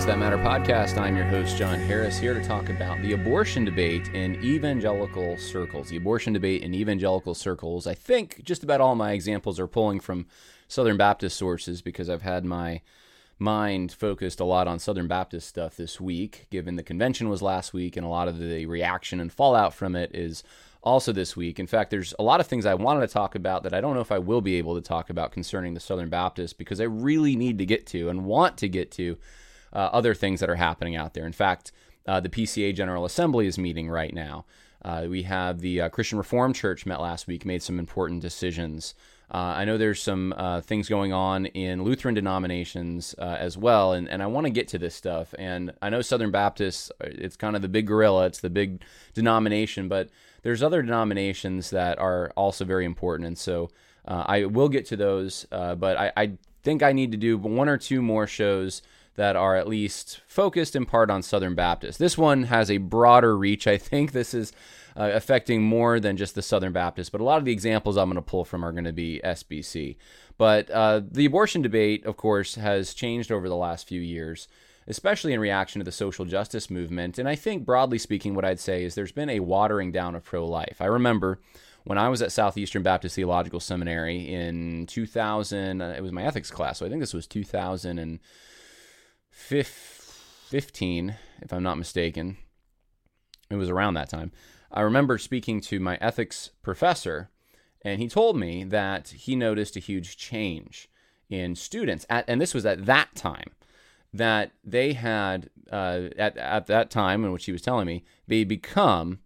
Things That Matter podcast. I'm your host, John Harris, here to talk about the abortion debate in evangelical circles. The abortion debate in evangelical circles. I think just about all my examples are pulling from Southern Baptist sources because I've had my mind focused a lot on Southern Baptist stuff this week, given the convention was last week and a lot of the reaction and fallout from it is also this week. In fact, there's a lot of things I wanted to talk about that I don't know if I will be able to talk about concerning the Southern Baptist because I really need to get to and want to get to uh, other things that are happening out there. In fact, uh, the PCA General Assembly is meeting right now. Uh, we have the uh, Christian Reformed Church met last week, made some important decisions. Uh, I know there's some uh, things going on in Lutheran denominations as well, and, and I want to get to this stuff. And I know Southern Baptists, it's kind of the big gorilla, it's the big denomination, but there's other denominations that are also very important. And so I will get to those, but I, I think I need to do one or two more shows that are at least focused in part on Southern Baptist. This one has a broader reach. I think this is uh, affecting more than just the Southern Baptist, but a lot of the examples I'm going to pull from are going to be SBC. But uh, the abortion debate, of course, has changed over the last few years, especially in reaction to the social justice movement. And I think, broadly speaking, what I'd say is there's been a watering down of pro life. I remember when I was at Southeastern Baptist Theological Seminary in 2000, uh, it was my ethics class, so I think this was 2000. And 15, if I'm not mistaken. It was around that time. I remember speaking to my ethics professor, and he told me that he noticed a huge change in students. At, and this was at that time that they had, uh, at, at that time in which he was telling me, they become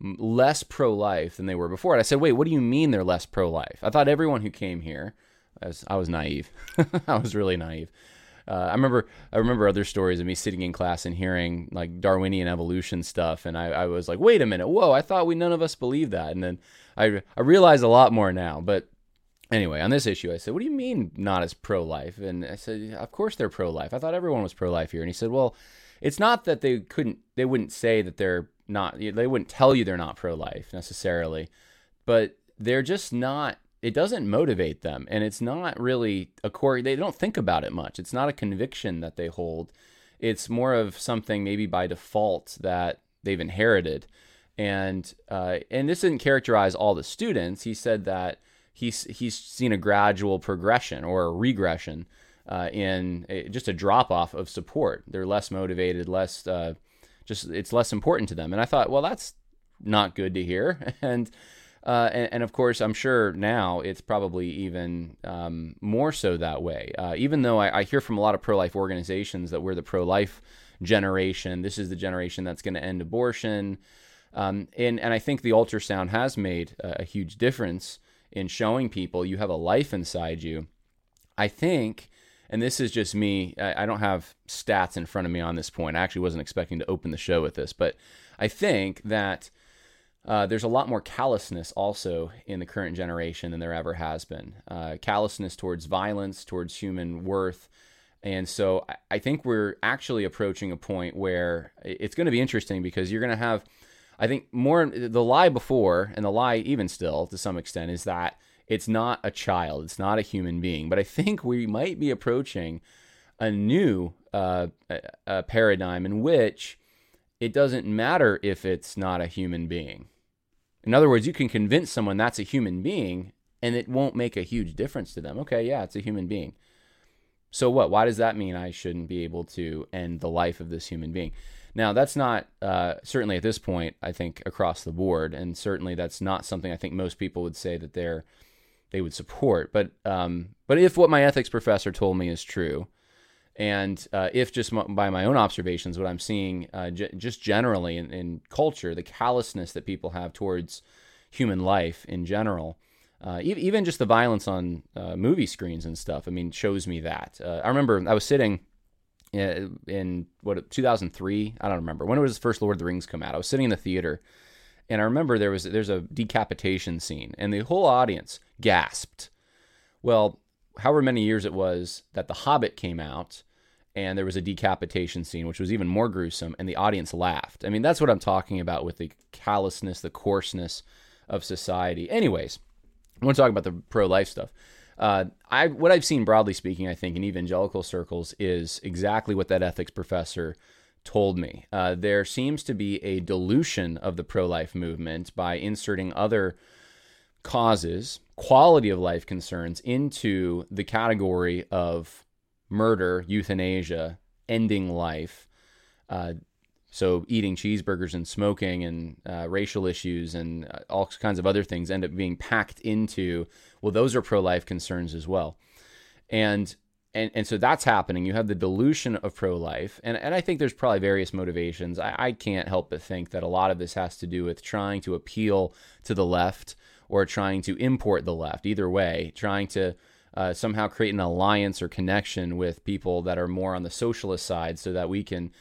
less pro life than they were before. And I said, wait, what do you mean they're less pro life? I thought everyone who came here, I was, I was naive. I was really naive. Uh, I remember I remember other stories of me sitting in class and hearing like Darwinian evolution stuff, and I, I was like, wait a minute, whoa! I thought we none of us believed that, and then I I realize a lot more now. But anyway, on this issue, I said, what do you mean not as pro life? And I said, of course they're pro life. I thought everyone was pro life here, and he said, well, it's not that they couldn't they wouldn't say that they're not they wouldn't tell you they're not pro life necessarily, but they're just not it doesn't motivate them and it's not really a core they don't think about it much. It's not a conviction that they hold. It's more of something maybe by default that they've inherited. And uh, and this didn't characterize all the students. He said that he's he's seen a gradual progression or a regression uh, in a, just a drop off of support. They're less motivated less uh, just it's less important to them. And i thought well that's not good to hear. And uh, and, and, of course, I'm sure now it's probably even um, more so that way. Uh, even though I, I, hear from a lot of pro life organizations that we're the pro life generation, this is the generation that's going to end abortion. Um, and, and I think the ultrasound has made a, a huge difference in showing people you have a life inside you. I think, and this is just me, I, I don't have stats in front of me on this point. I actually wasn't expecting to open the show with this, but I think that uh, there's a lot more callousness also in the current generation than there ever has been. Uh, callousness towards violence, towards human worth. And so I think we're actually approaching a point where it's going to be interesting because you're going to have, I think, more the lie before and the lie even still to some extent is that it's not a child, it's not a human being. But I think we might be approaching a new uh, a paradigm in which it doesn't matter if it's not a human being. In other words, you can convince someone that's a human being and it won't make a huge difference to them. Okay, yeah, it's a human being. So what? Why does that mean I shouldn't be able to end the life of this human being? Now, that's not uh, certainly at this point. I think across the board, and certainly that's not something I think most people would say that they're they would support. But um, but if what my ethics professor told me is true, and uh, if just m- by my own observations, what I'm seeing uh, j- just generally in, in, culture, the callousness that people have towards human life in general, uh, e- even just the violence on uh, movie screens and stuff, I mean, shows me that. Uh, I remember I was sitting in, uh, in, what 2003, I don't remember when it was the first Lord of the Rings come out. I was sitting in the theater, and I remember there was there's a decapitation scene, and the whole audience gasped. Well, however many years it was that The Hobbit came out and there was a decapitation scene, which was even more gruesome, and the audience laughed. I mean, that's what I'm talking about with the callousness, the coarseness of society. Anyways, I want to talk about the pro life stuff. uh, I what I've seen broadly speaking, I think in evangelical circles is exactly what that ethics professor told me. Uh, there seems to be a dilution of the pro-life movement by inserting other causes, quality of life concerns into the category of murder, euthanasia, ending life. Uh, so eating cheeseburgers and smoking and uh, racial issues and uh, all kinds of other things end up being packed into well, those are pro-life concerns as well, and and and so that's happening. You have the dilution of pro-life, and and I think there's probably various motivations. I, I can't help but think that a lot of this has to do with trying to appeal to the left or trying to import the left. Either way, trying to uh, somehow create an alliance or connection with people that are more on the socialist side, so that we can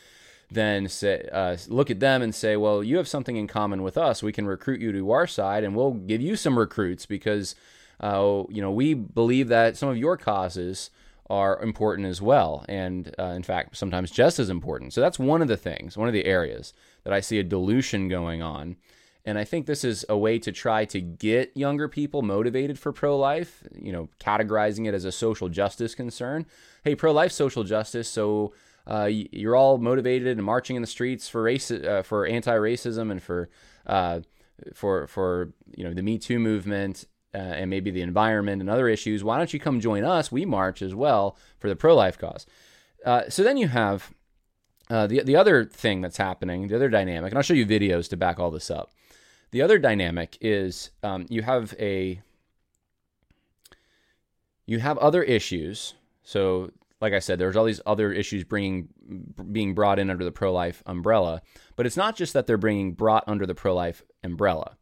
then say, uh, look at them and say, well, you have something in common with us. We can recruit you to our side, and we'll give you some recruits because uh, you know we believe that some of your causes are important as well, and uh, in fact, sometimes just as important. So that's one of the things, one of the areas that I see a dilution going on and I think this is a way to try to get younger people motivated for pro life, you know, categorizing it as a social justice concern. Hey, pro life, social justice. So uh, you're all motivated and marching in the streets for race, uh, for anti racism and for, uh, for, for, you know, the Me Too movement uh, and maybe the environment and other issues. Why don't you come join us? We march as well for the pro life cause. Uh, so then you have uh, the, the other thing that's happening, the other dynamic, and I'll show you videos to back all this up the other dynamic is um, you have a you have other issues. So, like I said, there's all these other issues bringing being brought in under the pro life umbrella. But it's not just that they're bringing brought under the pro life umbrella.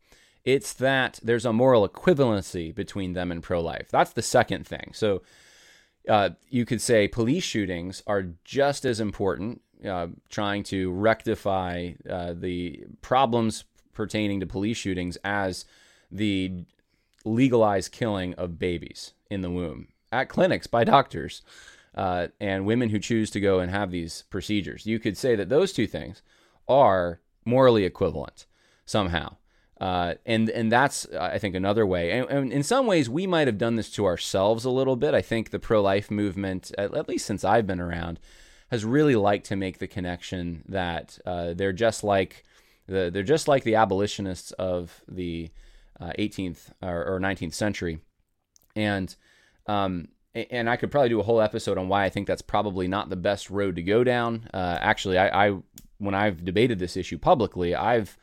It's that there's a moral equivalency between them and pro life. That's the second thing. So, uh, you could say police shootings are just as important, uh, trying to rectify uh, the problems pertaining to police shootings as the legalized killing of babies in the womb at clinics by doctors uh, and women who choose to go and have these procedures. You could say that those two things are morally equivalent somehow. Uh, and and that's I think another way. And, and, in some ways, we might have done this to ourselves a little bit. I think the pro life movement, at, at, least since I've been around, has really liked to make the connection that uh, they're just like the, they're just like the abolitionists of the uh, 18th or, or, 19th century, and um, and I could probably do a whole episode on why I think that's probably not the best road to go down. Uh, actually, I, I, when I've debated this issue publicly, I've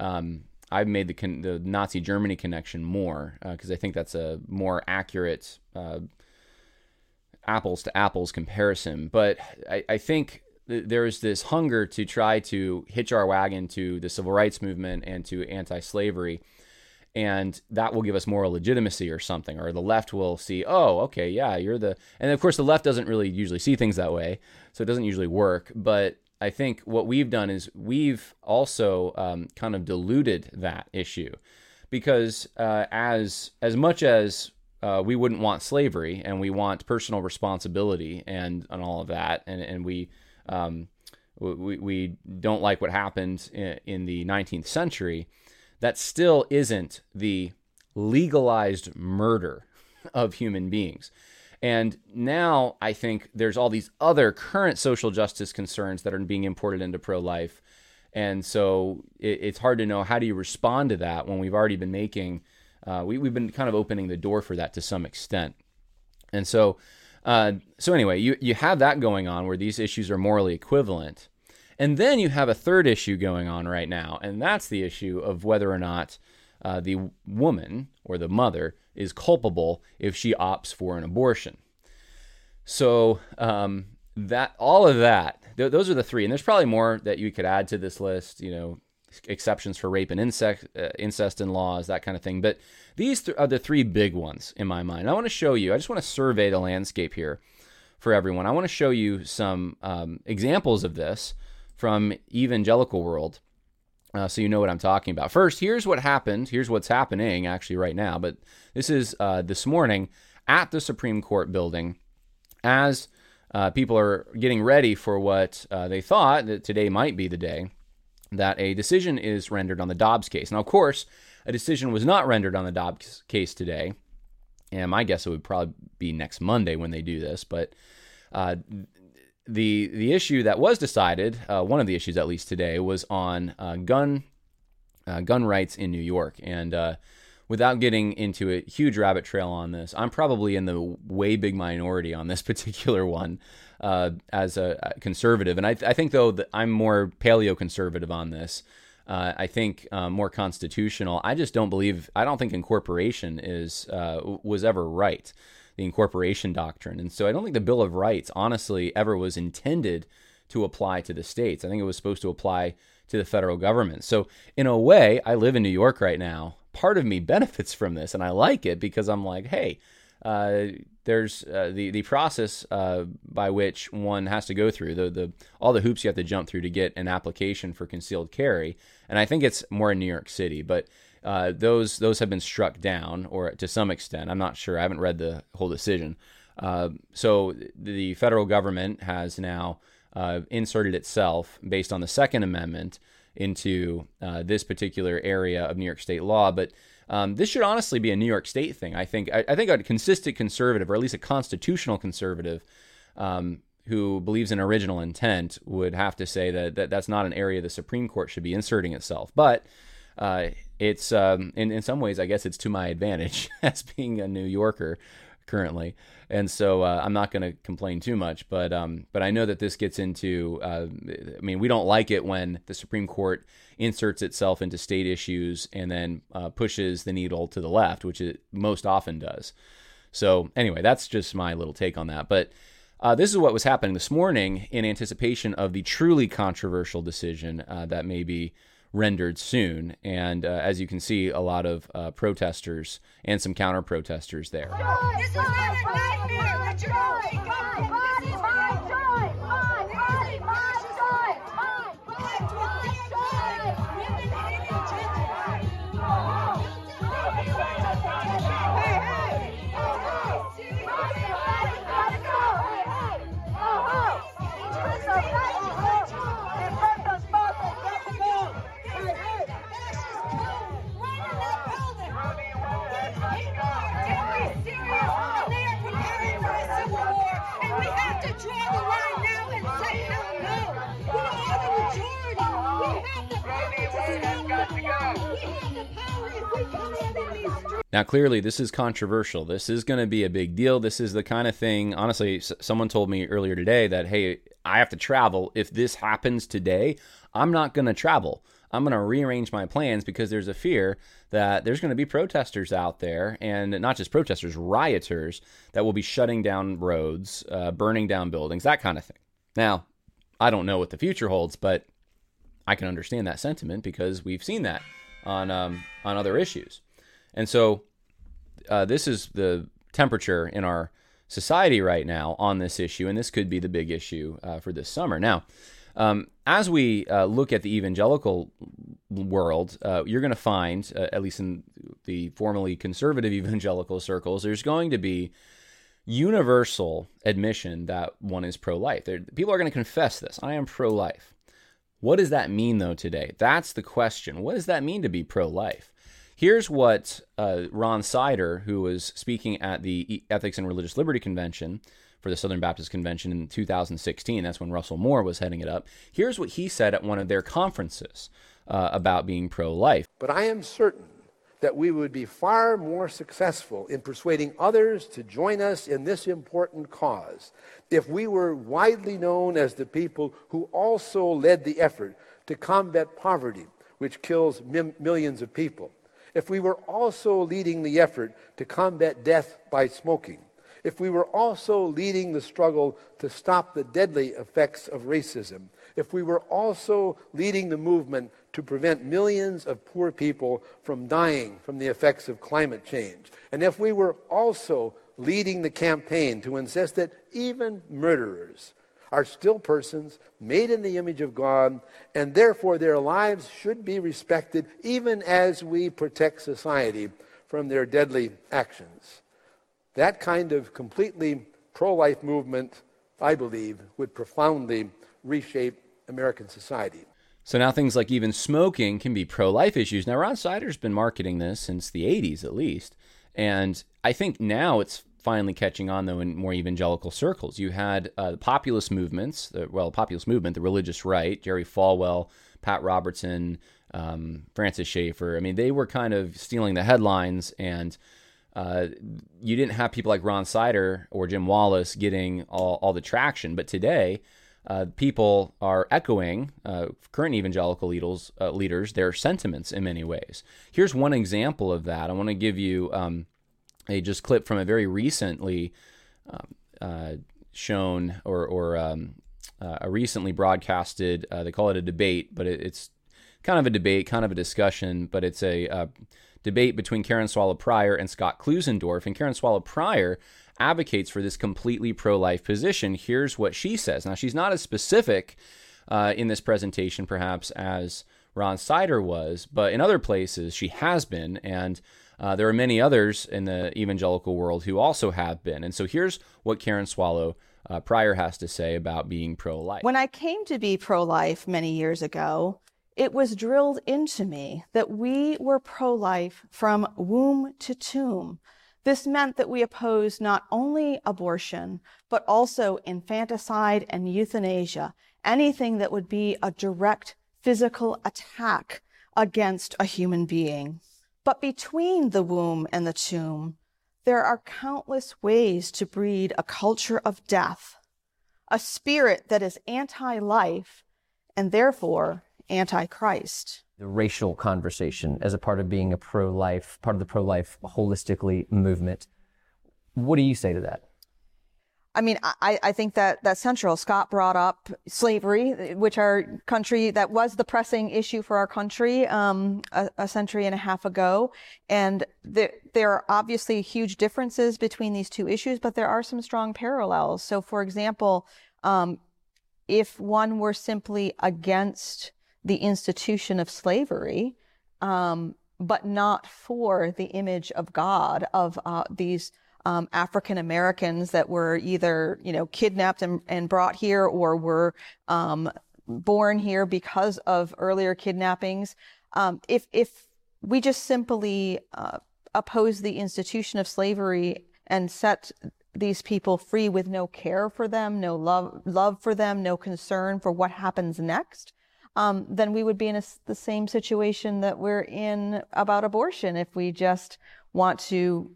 um, I've made the con- the Nazi Germany connection more because uh, I think that's a more accurate uh, apples to apples comparison. But I, I think there's this hunger to try to hitch our wagon to the civil rights movement and to anti-slavery and that will give us moral legitimacy or something or the left will see oh okay yeah you're the and of course the left doesn't really usually see things that way so it doesn't usually work but i think what we've done is we've also um, kind of diluted that issue because uh, as as much as uh, we wouldn't want slavery and we want personal responsibility and and all of that and and we um, we, we don't like what happened in, in the 19th century, that still isn't the legalized murder of human beings. And now I think there's all these other current social justice concerns that are being imported into pro life. And so it, it's hard to know how do you respond to that when we've already been making, uh, we, we've been kind of opening the door for that to some extent. And so uh, so anyway, you you have that going on where these issues are morally equivalent, and then you have a third issue going on right now, and that's the issue of whether or not uh, the woman or the mother is culpable if she opts for an abortion. So um, that all of that, th- those are the three, and there's probably more that you could add to this list. You know, exceptions for rape and incest, uh, incest in laws, that kind of thing. But these th- are the three big ones in my mind. I want to show you, I just want to survey the landscape here for everyone. I want to show you some um, examples of this from evangelical world. Uh, so you know what I'm talking about. First, here's what happened. Here's what's happening actually right now. But this is uh, this morning at the Supreme Court building as uh, people are getting ready for what uh, they thought that today might be the day that a decision is rendered on the Dobbs case. Now, of course, a decision was not rendered on the Dobbs case today. and my guess it would probably be next Monday when they do this. But uh, the the issue that was decided, uh, one of the issues at least today, was on uh, gun uh, gun rights in New York. And uh, without getting into a huge rabbit trail on this, I'm probably in the way big minority on this particular one uh, as a, conservative. And I, I, think though that I'm more paleo conservative on this. Uh, I think uh, more constitutional. I just don't believe. I don't think incorporation is uh, was ever right, the incorporation doctrine, and so I don't think the Bill of Rights, honestly, ever was intended to apply to the states. I think it was supposed to apply to the federal government. So in a way, I live in New York right now. Part of me benefits from this, and I like it because I'm like, hey, uh, there's uh, the the process uh, by which one has to go through the the all the hoops you have to jump through to get an application for concealed carry, and I think it's more in New York City, but uh, those those have been struck down or to some extent. I'm not sure. I haven't read the whole decision. Uh, so the federal government has now uh, inserted itself based on the Second Amendment into this particular area of New York State law, but um, this should honestly be a New York State thing. I think. I, I think a consistent conservative, or at least a constitutional conservative, um, who believes in original intent, would have to say that, that that's not an area the Supreme Court should be inserting itself. But uh, it's um, in in some ways, I guess it's to my advantage as being a New Yorker currently, and so uh, I'm not going to complain too much. But um, but I know that this gets into. Uh, I mean, we don't like it when the Supreme Court inserts itself into state issues and then uh, pushes the needle to the left, which it most often does. So anyway, that's just my little take on that. But uh, this is what was happening this morning in anticipation of the truly controversial decision uh, that may be rendered soon. And uh, as you can see, a lot of uh, protesters and some counter protesters there. Now, clearly, this is controversial. This is going to be a big deal. This is the kind of thing, honestly, someone told me earlier today that, hey, I have to travel. If this happens today, I'm not going to travel. I'm going to rearrange my plans because there's a fear that there's going to be protesters out there, and not just protesters, rioters that will be shutting down roads, uh, burning down buildings, that kind of thing. Now, I don't know what the future holds, but I can understand that sentiment because we've seen that on um, on other issues. And so uh, this is the temperature in our society right now on this issue, and this could be the big issue uh, for this summer. Now, um, as we uh, look at the evangelical world, uh, you're going to find, uh, at least in the formerly conservative evangelical circles, there's going to be universal admission that one is pro life. People are going to confess this I am pro life. What does that mean, though, today? That's the question. What does that mean to be pro life? Here's what uh, Ron Sider, who was speaking at the Ethics and Religious Liberty Convention for the Southern Baptist Convention in 2016, that's when Russell Moore was heading it up. Here's what he said at one of their conferences uh, about being pro life. But I am certain that we would be far more successful in persuading others to join us in this important cause if we were widely known as the people who also led the effort to combat poverty, which kills millions of people. If we were also leading the effort to combat death by smoking, if we were also leading the struggle to stop the deadly effects of racism, if we were also leading the movement to prevent millions of poor people from dying from the effects of climate change, and if we were also leading the campaign to insist that even murderers are still persons made in the image of God, and therefore their lives should be respected even as we protect society from their deadly actions. That kind of completely pro life movement, I believe, would profoundly reshape American society. So now things like even smoking can be pro life issues. Now, Ron Sider's been marketing this since the 80s at least And I think now it's finally catching on, though, in more evangelical circles. You had uh, the populist movements, well, populist movement, the religious right, Jerry Falwell, Pat Robertson, um, Francis Schaeffer. I mean, they were kind of stealing the headlines, and uh, you didn't have people like Ron Sider or Jim Wallis getting all, all the traction. But today, uh, people are echoing uh, current evangelical leaders, uh, leaders their sentiments in many ways. Here's one example of that. I want to give you um, a just clip from a very recently um, uh, shown or, or um, uh, a recently broadcasted. Uh, they call it a debate, but it, it's kind of a debate, kind of a discussion, but it's a debate between Karen Swallow Prior and Scott Klusendorf. And Karen Swallow Prior advocates for this completely pro life position. Here's what she says. Now, she's not as specific uh, in this presentation, perhaps, as Ron Sider was, but in other places she has been. And uh, there are many others in the evangelical world who also have been. And so here's what Karen Swallow uh, Prior has to say about being pro life. When I came to be pro life many years ago, it was drilled into me that we were pro life from womb to tomb. This meant that we opposed not only abortion, but also infanticide and euthanasia, anything that would be a direct physical attack against a human being. But between the womb and the tomb, there are countless ways to breed a culture of death, a spirit that is anti life and therefore anti Christ the racial conversation as a part of being a pro life, part of the pro life holistically movement. What do you say to that? I mean, I, I think that that's central. Scott brought up slavery, which our country, that was the pressing issue for our country um, a, a, century and a half ago. And there, there are obviously huge differences between these two issues, but there are some strong parallels. So, for example, um, if one were simply against the institution of slavery, um, but not for the image of God of uh, these um, African Americans that were either you know kidnapped and, and brought here or were um, born here because of earlier kidnappings. Um, if if we just simply uh, oppose the institution of slavery and set these people free with no care for them, no love love for them, no concern for what happens next, um, then we would be in a, the same situation that we're in about abortion if we just want to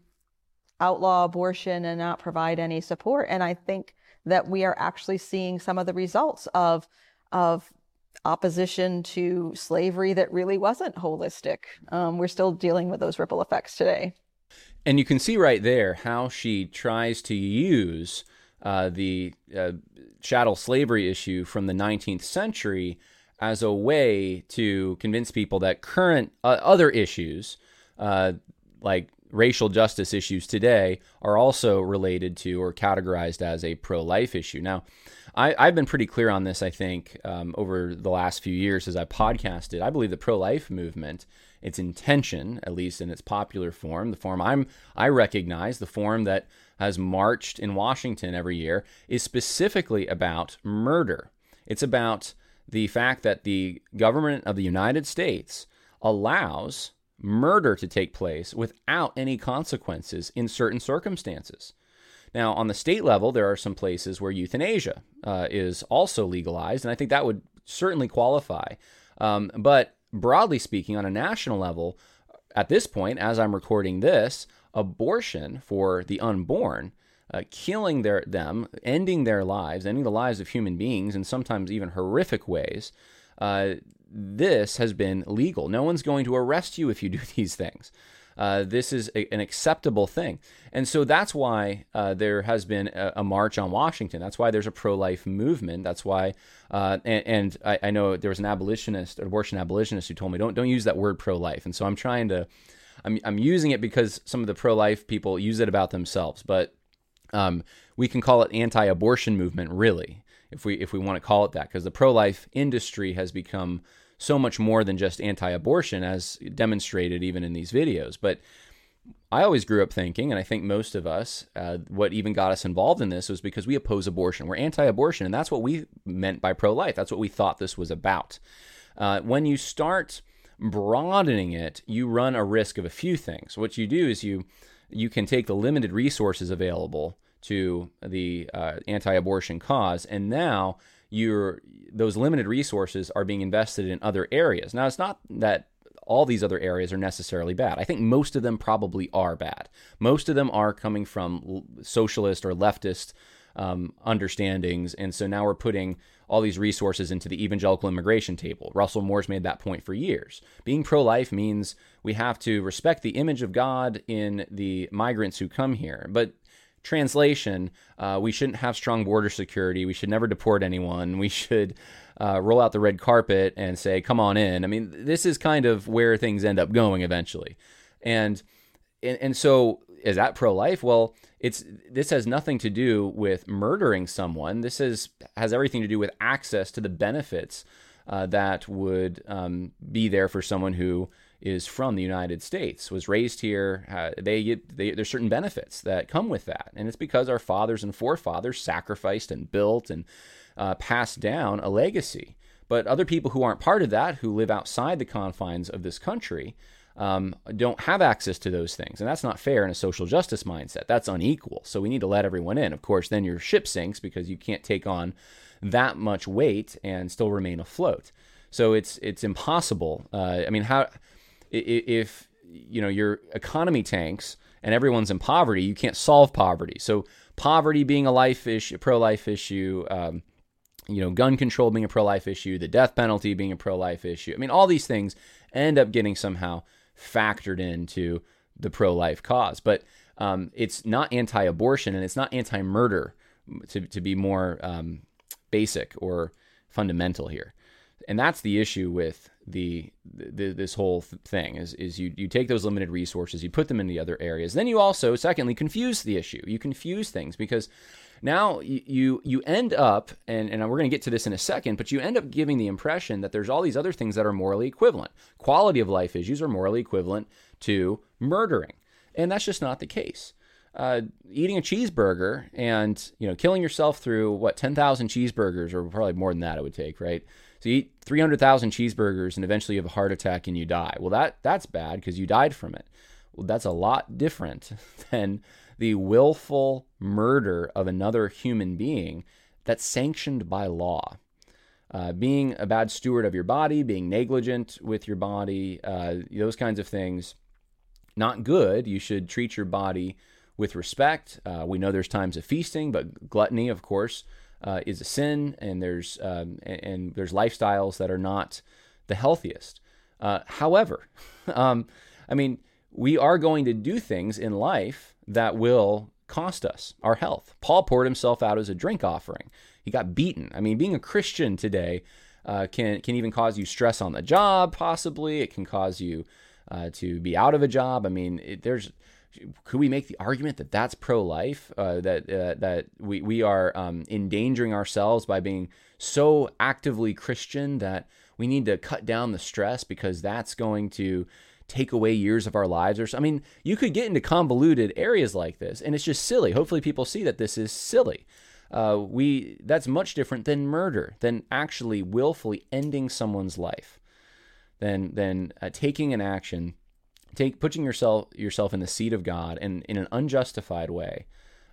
outlaw abortion and not provide any support. And I think that we are actually seeing some of the results of of opposition to slavery that really wasn't holistic. Um, we're still dealing with those ripple effects today. And you can see right there how she tries to use uh, the uh, chattel slavery issue from the 19th century as a way to convince people that current uh, other issues, uh, like racial justice issues today, are also related to or categorized as a pro life issue. Now, I, have been pretty clear on this, I think, um, over the last few years as I podcasted. I believe the pro life movement, its intention, at least in its popular form, the form I'm, I recognize, the form that has marched in Washington every year, is specifically about murder. It's about the fact that the government of the United States allows murder to take place without any consequences in certain circumstances. Now, on the state level, there are some places where euthanasia uh, is also legalized, and I think that would certainly qualify. Um, but broadly speaking, on a national level, at this point, as I'm recording this, abortion for the unborn uh, killing their them, ending their lives, ending the lives of human beings in sometimes even horrific ways. Uh, this has been legal. No one's going to arrest you if you do these things. Uh, this is a, an acceptable thing. And so that's why uh, there has been a, a, march on Washington. That's why there's a pro life movement. That's why, uh, and, and I, I, know there was an abolitionist, abortion abolitionist, who told me, don't, don't use that word pro life. And so I'm trying to, I'm, I'm using it because some of the pro life people use it about themselves. But um, we can call it anti-abortion movement, really, if we if we want to call it that, because the pro-life industry has become so much more than just anti-abortion, as demonstrated even in these videos. But I always grew up thinking, and I think most of us, uh, what even got us involved in this was because we oppose abortion. We're anti-abortion, and that's what we meant by pro-life. That's what we thought this was about. Uh, when you start broadening it, you run a risk of a few things. What you do is you you can take the limited resources available to the uh, anti-abortion cause, and now you're those limited resources are being invested in other areas. Now, it's not that all these other areas are necessarily bad. I think most of them probably are bad. Most of them are coming from socialist or leftist um, understandings, and so now we're putting all these resources into the evangelical immigration table. Russell Moore's made that point for years. Being pro life means we have to respect the image of God in the migrants who come here. But translation, uh, we shouldn't have strong border security. We should never deport anyone. We should uh, roll out the red carpet and say, come on in. I mean, this is kind of where things end up going eventually. And, and, and so is that pro life? Well, it's this has nothing to do with murdering someone. This is has everything to do with access to the benefits uh, that would um, be there for someone who is from the United States, was raised here. Uh, they get they, there's certain benefits that come with that, and it's because our fathers and forefathers sacrificed and built and uh, passed down a legacy. But other people who aren't part of that, who live outside the confines of this country, um, don't have access to those things. And that's not fair in a social justice mindset. That's unequal. So we need to let everyone in. Of course, then your ship sinks because you can't take on that much weight and still remain afloat. So it's it's impossible. Uh, I mean, how if you know your economy tanks and everyone's in poverty, you can't solve poverty. So poverty being a life issue, pro life issue. Um, you know, gun control being a pro life issue, the death penalty being a pro life issue. I mean, all these things end up getting somehow factored into the pro life cause. But um, it's not anti abortion and it's not anti murder to, to be more um, basic or fundamental here. And that's the issue with the, the this whole thing is is you you take those limited resources, you put them in the other areas. Then you also secondly confuse the issue. You confuse things because now you you end up and, and we're going to get to this in a second but you end up giving the impression that there's all these other things that are morally equivalent quality of life issues are morally equivalent to murdering and that's just not the case uh, eating a cheeseburger and you know killing yourself through what 10,000 cheeseburgers or probably more than that it would take right so you eat 300,000 cheeseburgers and eventually you have a heart attack and you die well that that's bad because you died from it well that's a lot different than the willful murder of another human being that's sanctioned by law. Uh, being a bad steward of your body, being negligent with your body, uh, those kinds of things, not good. You should treat your body with respect. Uh, we know there's times of feasting, but gluttony, of course, uh, is a sin, and there's um, and, and, there's lifestyles that are not the healthiest. Uh, however, um, I mean, we are going to do things in life that will cost us our health. Paul poured himself out as a drink offering. He got beaten. I mean, being a Christian today uh, can can even cause you stress on the job. Possibly, it can cause you uh, to be out of a job. I mean, it, there's could we make the argument that that's pro-life? Uh, that uh, that we we are um, endangering ourselves by being so actively Christian that we need to cut down the stress because that's going to take away years of our lives or so. I mean, you could get into convoluted areas like this and it's just silly. Hopefully people see that this is silly. Uh, we that's much different than murder, than actually willfully ending someone's life, than than uh, taking an action, take putting yourself yourself in the seat of God and in an unjustified way.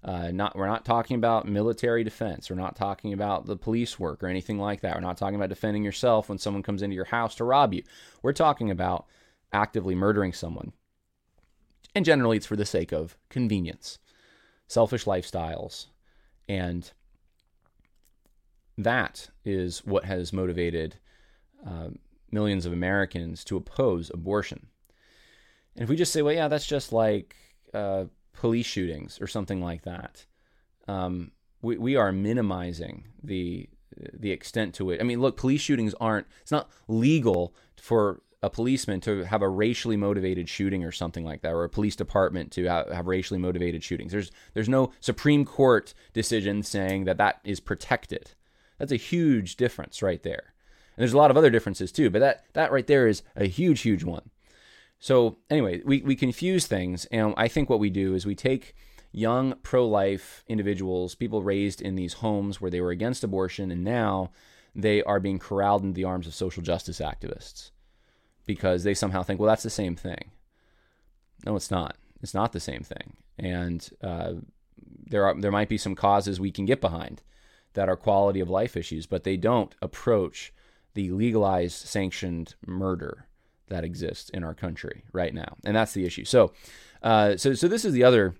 Uh, not we're not talking about military defense. We're not talking about the police work or anything like that. We're not talking about defending yourself when someone comes into your house to rob you. We're talking about actively murdering someone. And generally, it's for the sake of convenience, selfish lifestyles. And that is what has motivated uh, millions of Americans to oppose abortion. And if we just say, well, yeah, that's just like uh, police shootings or something like that, um, we, we are minimizing the the extent to it. I mean, look, police shootings aren't, it's not legal for a policeman to have a racially motivated shooting or something like that, or a police department to have, racially motivated shootings. There's there's no Supreme Court decision saying that that is protected. That's a huge difference right there. And there's a lot of other differences too, but that that right there is a huge huge one. So anyway, we we confuse things, and I think what we do is we take young pro-life individuals, people raised in these homes where they were against abortion, and now they are being corralled into the arms of social justice activists because they somehow think, well, that's the same thing. No, it's not. It's not the same thing. And uh, there are there might be some causes we can get behind that are quality of life issues, but they don't approach the legalized sanctioned murder that exists in our country right now, and that's the issue. So, uh, so so this is the other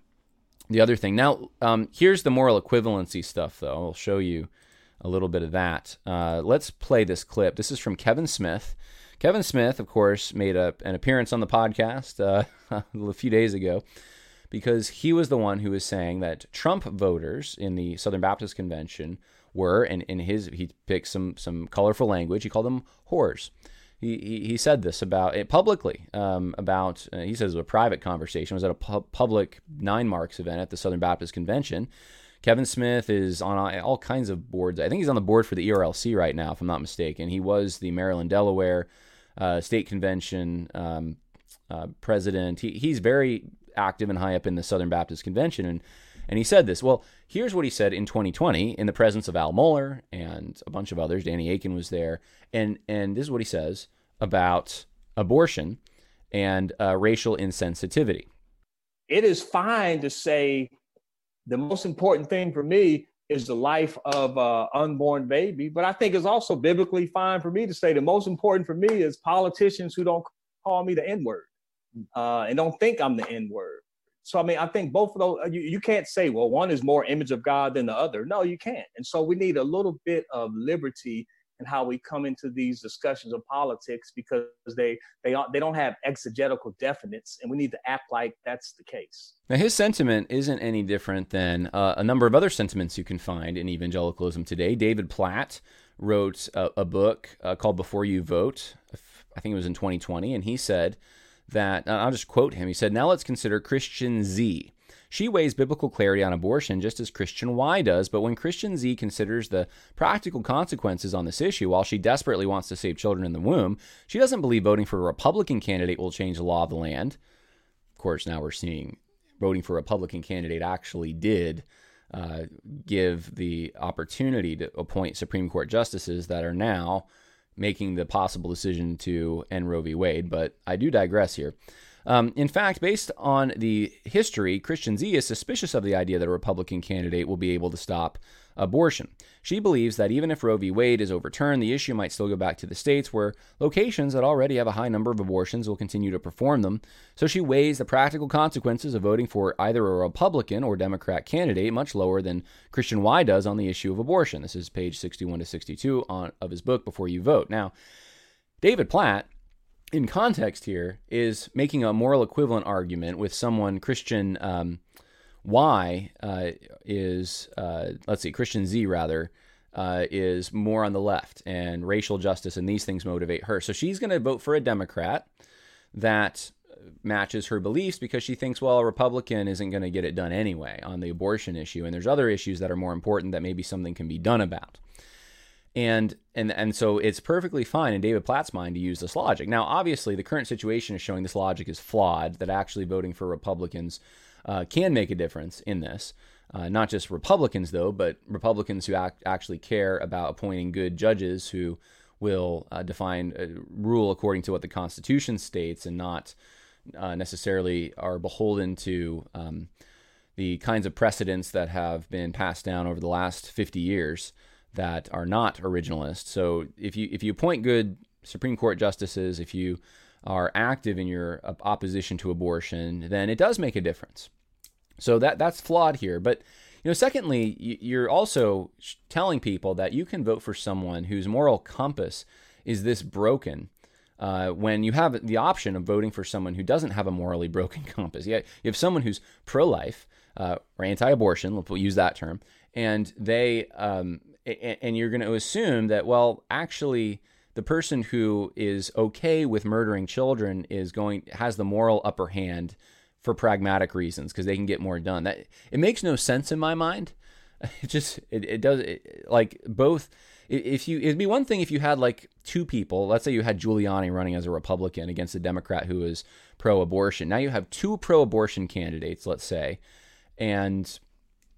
the other thing. Now, um, here's the moral equivalency stuff, though. I'll show you a little bit of that. Uh, let's play this clip. This is from Kevin Smith. Kevin Smith, of course, made a, an appearance on the podcast uh, a few days ago because he was the one who was saying that Trump voters in the Southern Baptist Convention were, and in his, he picked some some colorful language. He called them whores. He, he, said this about it publicly um, about uh, he says it was a private conversation it was at a pu- public nine marks event at the Southern Baptist Convention Kevin Smith is on all kinds of boards. I think he's on the board for the ERLC right now, if I'm not mistaken. He was the Maryland Delaware uh, State Convention um, uh, president. He, he's very active and high up in the Southern Baptist Convention, and and he said this. Well, here's what he said in 2020 in the presence of Al Mohler and a bunch of others. Danny Akin was there, and and this is what he says about abortion and uh, racial insensitivity. It is fine to say the most important thing for me is the life of an unborn baby. But I think it's also biblically fine for me to say the most important for me is politicians who don't call me the N word uh, and don't think I'm the N word. So I mean, I think both of those you, you can't say, well, one is more image of God than the other. No, you can't. And so we need a little bit of liberty in how we come into these discussions of politics because they they they don't have exegetical definites, and we need to act like that's the case. Now, his sentiment isn't any different than uh, a number of other sentiments you can find in evangelicalism today. David Platt wrote a, a book uh, called "Before You Vote." I think it was in 2020, and he said that I'll just quote him. He said, "Now let's consider Christian Z." She weighs biblical clarity on abortion just as Christian Y does, but when Christian Z considers the practical consequences on this issue, while she desperately wants to save children in the womb, she doesn't believe voting for a Republican candidate will change the law of the land. Of course, now we're seeing voting for a Republican candidate actually did uh, give the opportunity to appoint Supreme Court justices that are now making the possible decision to end Roe v. Wade. But I do digress here. Um, in fact, based on the history, Christian Z is suspicious of the idea that a Republican candidate will be able to stop abortion. She believes that even if Roe v. Wade is overturned, the issue might still go back to the states where locations that already have a high number of abortions will continue to perform them. So she weighs the practical consequences of voting for either a Republican or Democrat candidate much lower than Christian Y does on the issue of abortion. This is page 61 to 62 on, of his book, Before You Vote. Now, David Platt in context here is making a moral equivalent argument with someone Christian um, Y uh, is uh, let's see Christian Z rather uh, is more on the left and racial justice and these things motivate her. So she's going to vote for a Democrat that matches her beliefs because she thinks well a Republican isn't going to get it done anyway on the abortion issue and there's other issues that are more important that maybe something can be done about and and and so it's perfectly fine in David Platt's mind to use this logic. Now, obviously, the current situation is showing this logic is flawed. That actually voting for Republicans uh, can make a difference in this. Uh, not just Republicans, though, but Republicans who act, actually care about appointing good judges who will uh, define uh, rule according to what the Constitution states and not uh, necessarily are beholden to um, the kinds of precedents that have been passed down over the last 50 years that are not originalist. So if you if you appoint good Supreme Court justices, if you are active in your opposition to abortion, then it does make a difference. So that that's flawed here. But you know, secondly, you're also telling people that you can vote for someone whose moral compass is this broken. Uh, when you have the option of voting for someone who doesn't have a morally broken compass, you have someone who's pro-life uh, or anti-abortion. We'll use that term, and they um, and you're going to assume that well actually the person who is okay with murdering children is going has the moral upper hand for pragmatic reasons because they can get more done. That it makes no sense in my mind. It just it, it does it, like both if you it'd be one thing if you had like two people. Let's say you had giuliani running as a republican against a democrat who is pro-abortion. Now you have two pro-abortion candidates let's say and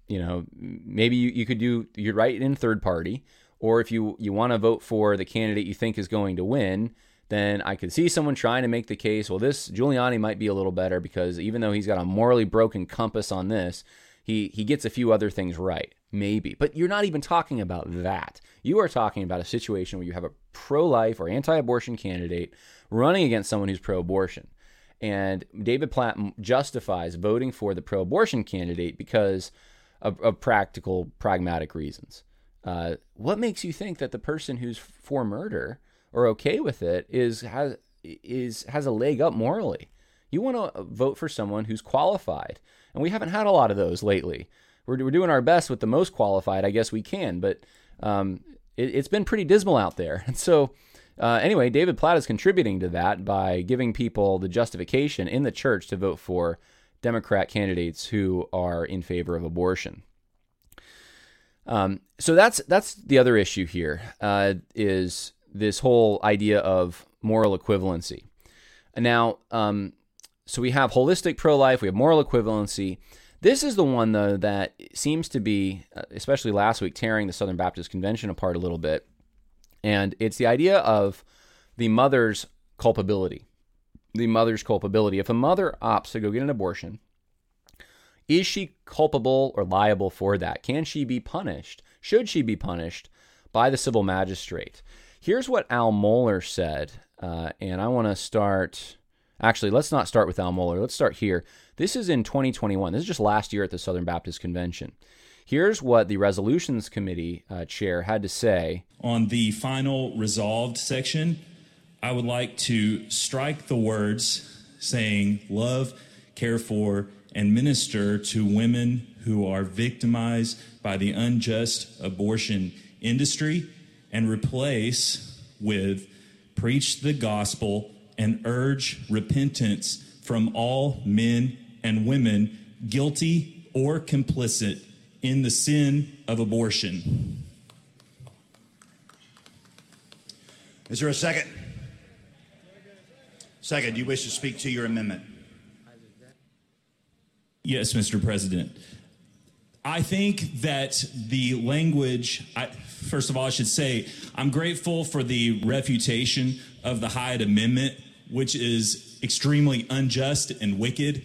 you know, maybe you, you could do you're right in third party, or if you you want to vote for the candidate you think is going to win, then I could see someone trying to make the case, well, this Giuliani might be a little better because even though he's got a morally broken compass on this, he, he gets a few other things right. Maybe. But you're not even talking about that. You are talking about a situation where you have a pro life or anti abortion candidate running against someone who's pro abortion. And David Platt justifies voting for the pro abortion candidate because of, of, practical, pragmatic reasons. Uh, what makes you think that the person who's for murder or okay with it is has is has a leg up morally? You want to vote for someone who's qualified, and we haven't had a lot of those lately. We're, we're doing our best with the most qualified, I guess we can, but um, it, has been pretty dismal out there. And so, uh, anyway, David Platt is contributing to that by giving people the justification in the church to vote for Democrat candidates who are in favor of abortion. Um, so that's that's the other issue here uh, is this whole idea of moral equivalency. Now, um, so we have holistic pro life, we have moral equivalency. This is the one, though, that seems to be, uh, especially last week, tearing the Southern Baptist Convention apart a little bit. And it's the idea of the mother's culpability. The mother's culpability. If a mother opts to go get an abortion, is she culpable or liable for that? Can she be punished? Should she be punished by the civil magistrate? Here's what Al Mohler said, uh, and I want to start. Actually, let's not start with Al Mohler. Let's start here. This is in 2021. This is just last year at the Southern Baptist Convention. Here's what the Resolutions Committee uh, chair had to say. On the final resolved section, I would like to strike the words saying love, care for, and minister to women who are victimized by the unjust abortion industry and replace with preach the gospel and urge repentance from all men and women guilty or complicit in the sin of abortion. Is there a second? Second, do you wish to speak to your amendment? Yes, Mr. President. I think that the language, I, first of all, I should say, I'm grateful for the refutation of the Hyde Amendment, which is extremely unjust and wicked.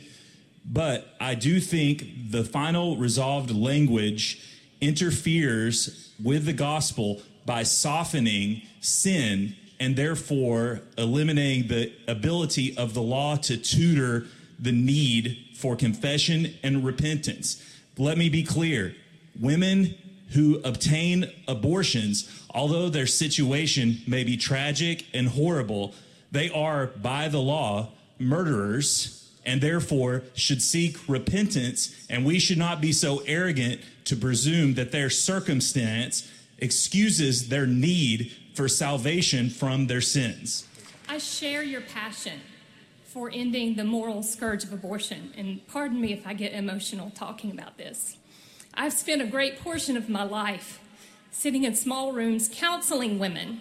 But I do think the final resolved language interferes with the gospel by softening sin and therefore eliminating the ability of the law to tutor the need for confession and repentance. Let me be clear women who obtain abortions, although their situation may be tragic and horrible, they are, by the law, murderers and therefore should seek repentance. And we should not be so arrogant to presume that their circumstance excuses their need for salvation from their sins. I share your passion for ending the moral scourge of abortion, and pardon me if I get emotional talking about this. I've spent a great portion of my life sitting in small rooms counseling women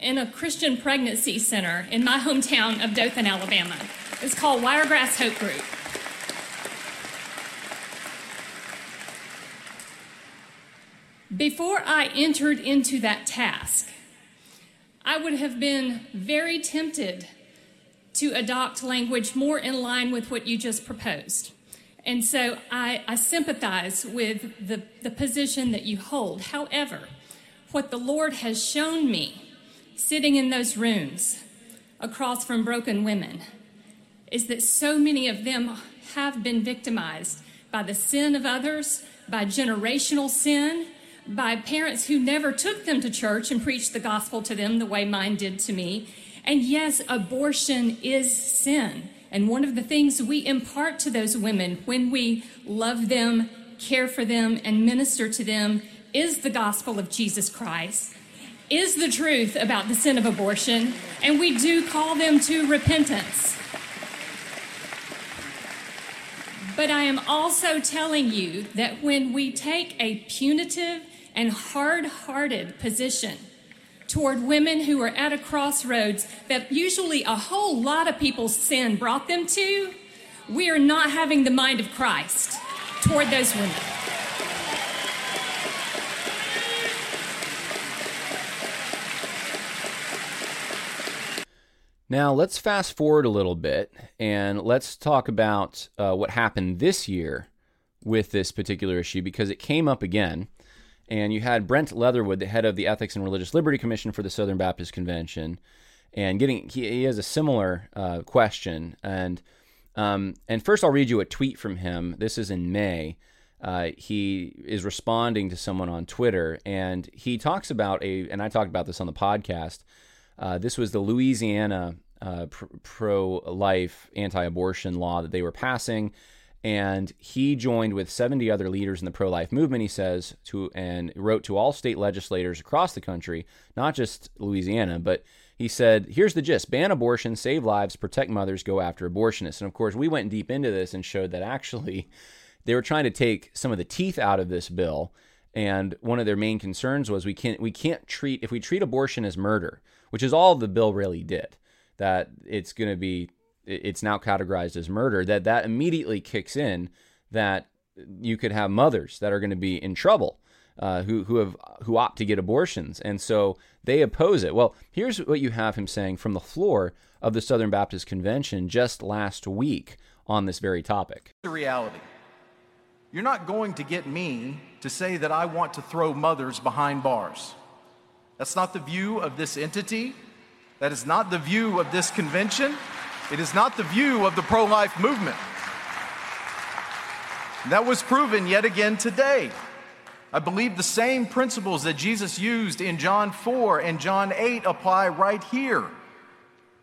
in a Christian pregnancy center in my hometown of Dothan, Alabama. It's called Wiregrass Hope Group. Before I entered into that task, I would have been very tempted to adopt language more in line with what you just proposed. And so I, I sympathize with the, the position that you hold. However, what the Lord has shown me sitting in those rooms across from broken women is that so many of them have been victimized by the sin of others, by generational sin, by parents who never took them to church and preached the gospel to them the way mine did to me. And yes, abortion is sin. And one of the things we impart to those women when we love them, care for them, and minister to them is the gospel of Jesus Christ, is the truth about the sin of abortion, and we do call them to repentance. But I am also telling you that when we take a punitive and hard hearted position toward women who are at a crossroads that usually a whole lot of people's sin brought them to, we are not having the mind of Christ toward those women. Now, let's fast forward a little bit and let's talk about uh, what happened this year with this particular issue because it came up again. And you had Brent Leatherwood, the head of the Ethics and Religious Liberty Commission for the Southern Baptist Convention, and getting he, he has a similar uh, question. And um, and first, I'll read you a tweet from him. This is in May. Uh, he is responding to someone on Twitter, and he talks about a, and I talked about this on the podcast. Uh, this was the Louisiana uh, pro life anti abortion law that they were passing and he joined with 70 other leaders in the pro-life movement he says to and wrote to all state legislators across the country not just louisiana but he said here's the gist. Ban abortion save lives protect mothers go after abortionists. And of course we went deep into this and showed that actually they were trying to take some of the teeth out of this bill. And one of their main concerns was we can't we can't treat if we treat abortion as murder which is all the bill really did that it's going to be it's now categorized as murder, that that immediately kicks in that you could have mothers that are going to be in trouble uh, who who have who opt to get abortions, and so they oppose it. Well, here's what you have him saying from the floor of the Southern Baptist Convention just last week on this very topic. The reality. You're not going to get me to say that I want to throw mothers behind bars. That's not the view of this entity. That is not the view of this convention. It is not the view of the pro life movement. That was proven yet again today. I believe the same principles that Jesus used in John 4 and John 8 apply right here.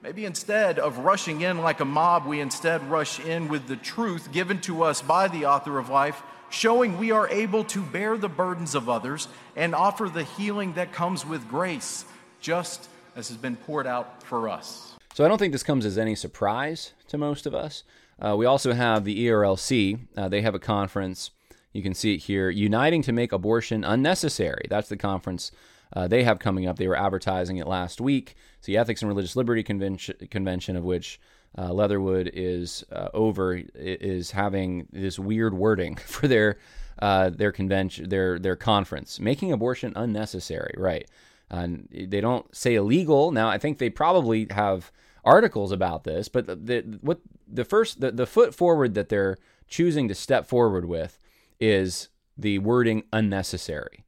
Maybe instead of rushing in like a mob, we instead rush in with the truth given to us by the author of life, showing we are able to bear the burdens of others and offer the healing that comes with grace, just as has been poured out for us. So I don't think this comes as any surprise to most of us. Uh, we also have the ERLC. Uh, they have a conference. You can see it here, Uniting to Make Abortion Unnecessary. That's the conference uh, they have coming up. They were advertising it last week. It's the Ethics and Religious Liberty Convention, convention of which uh, Leatherwood is uh, over, is having this weird wording for their uh, their convention, their their conference, making abortion unnecessary. Right. And they don't say illegal. Now, I think they probably have articles about this, but the, the what the first the, the foot forward that they're choosing to step forward with is the wording unnecessary,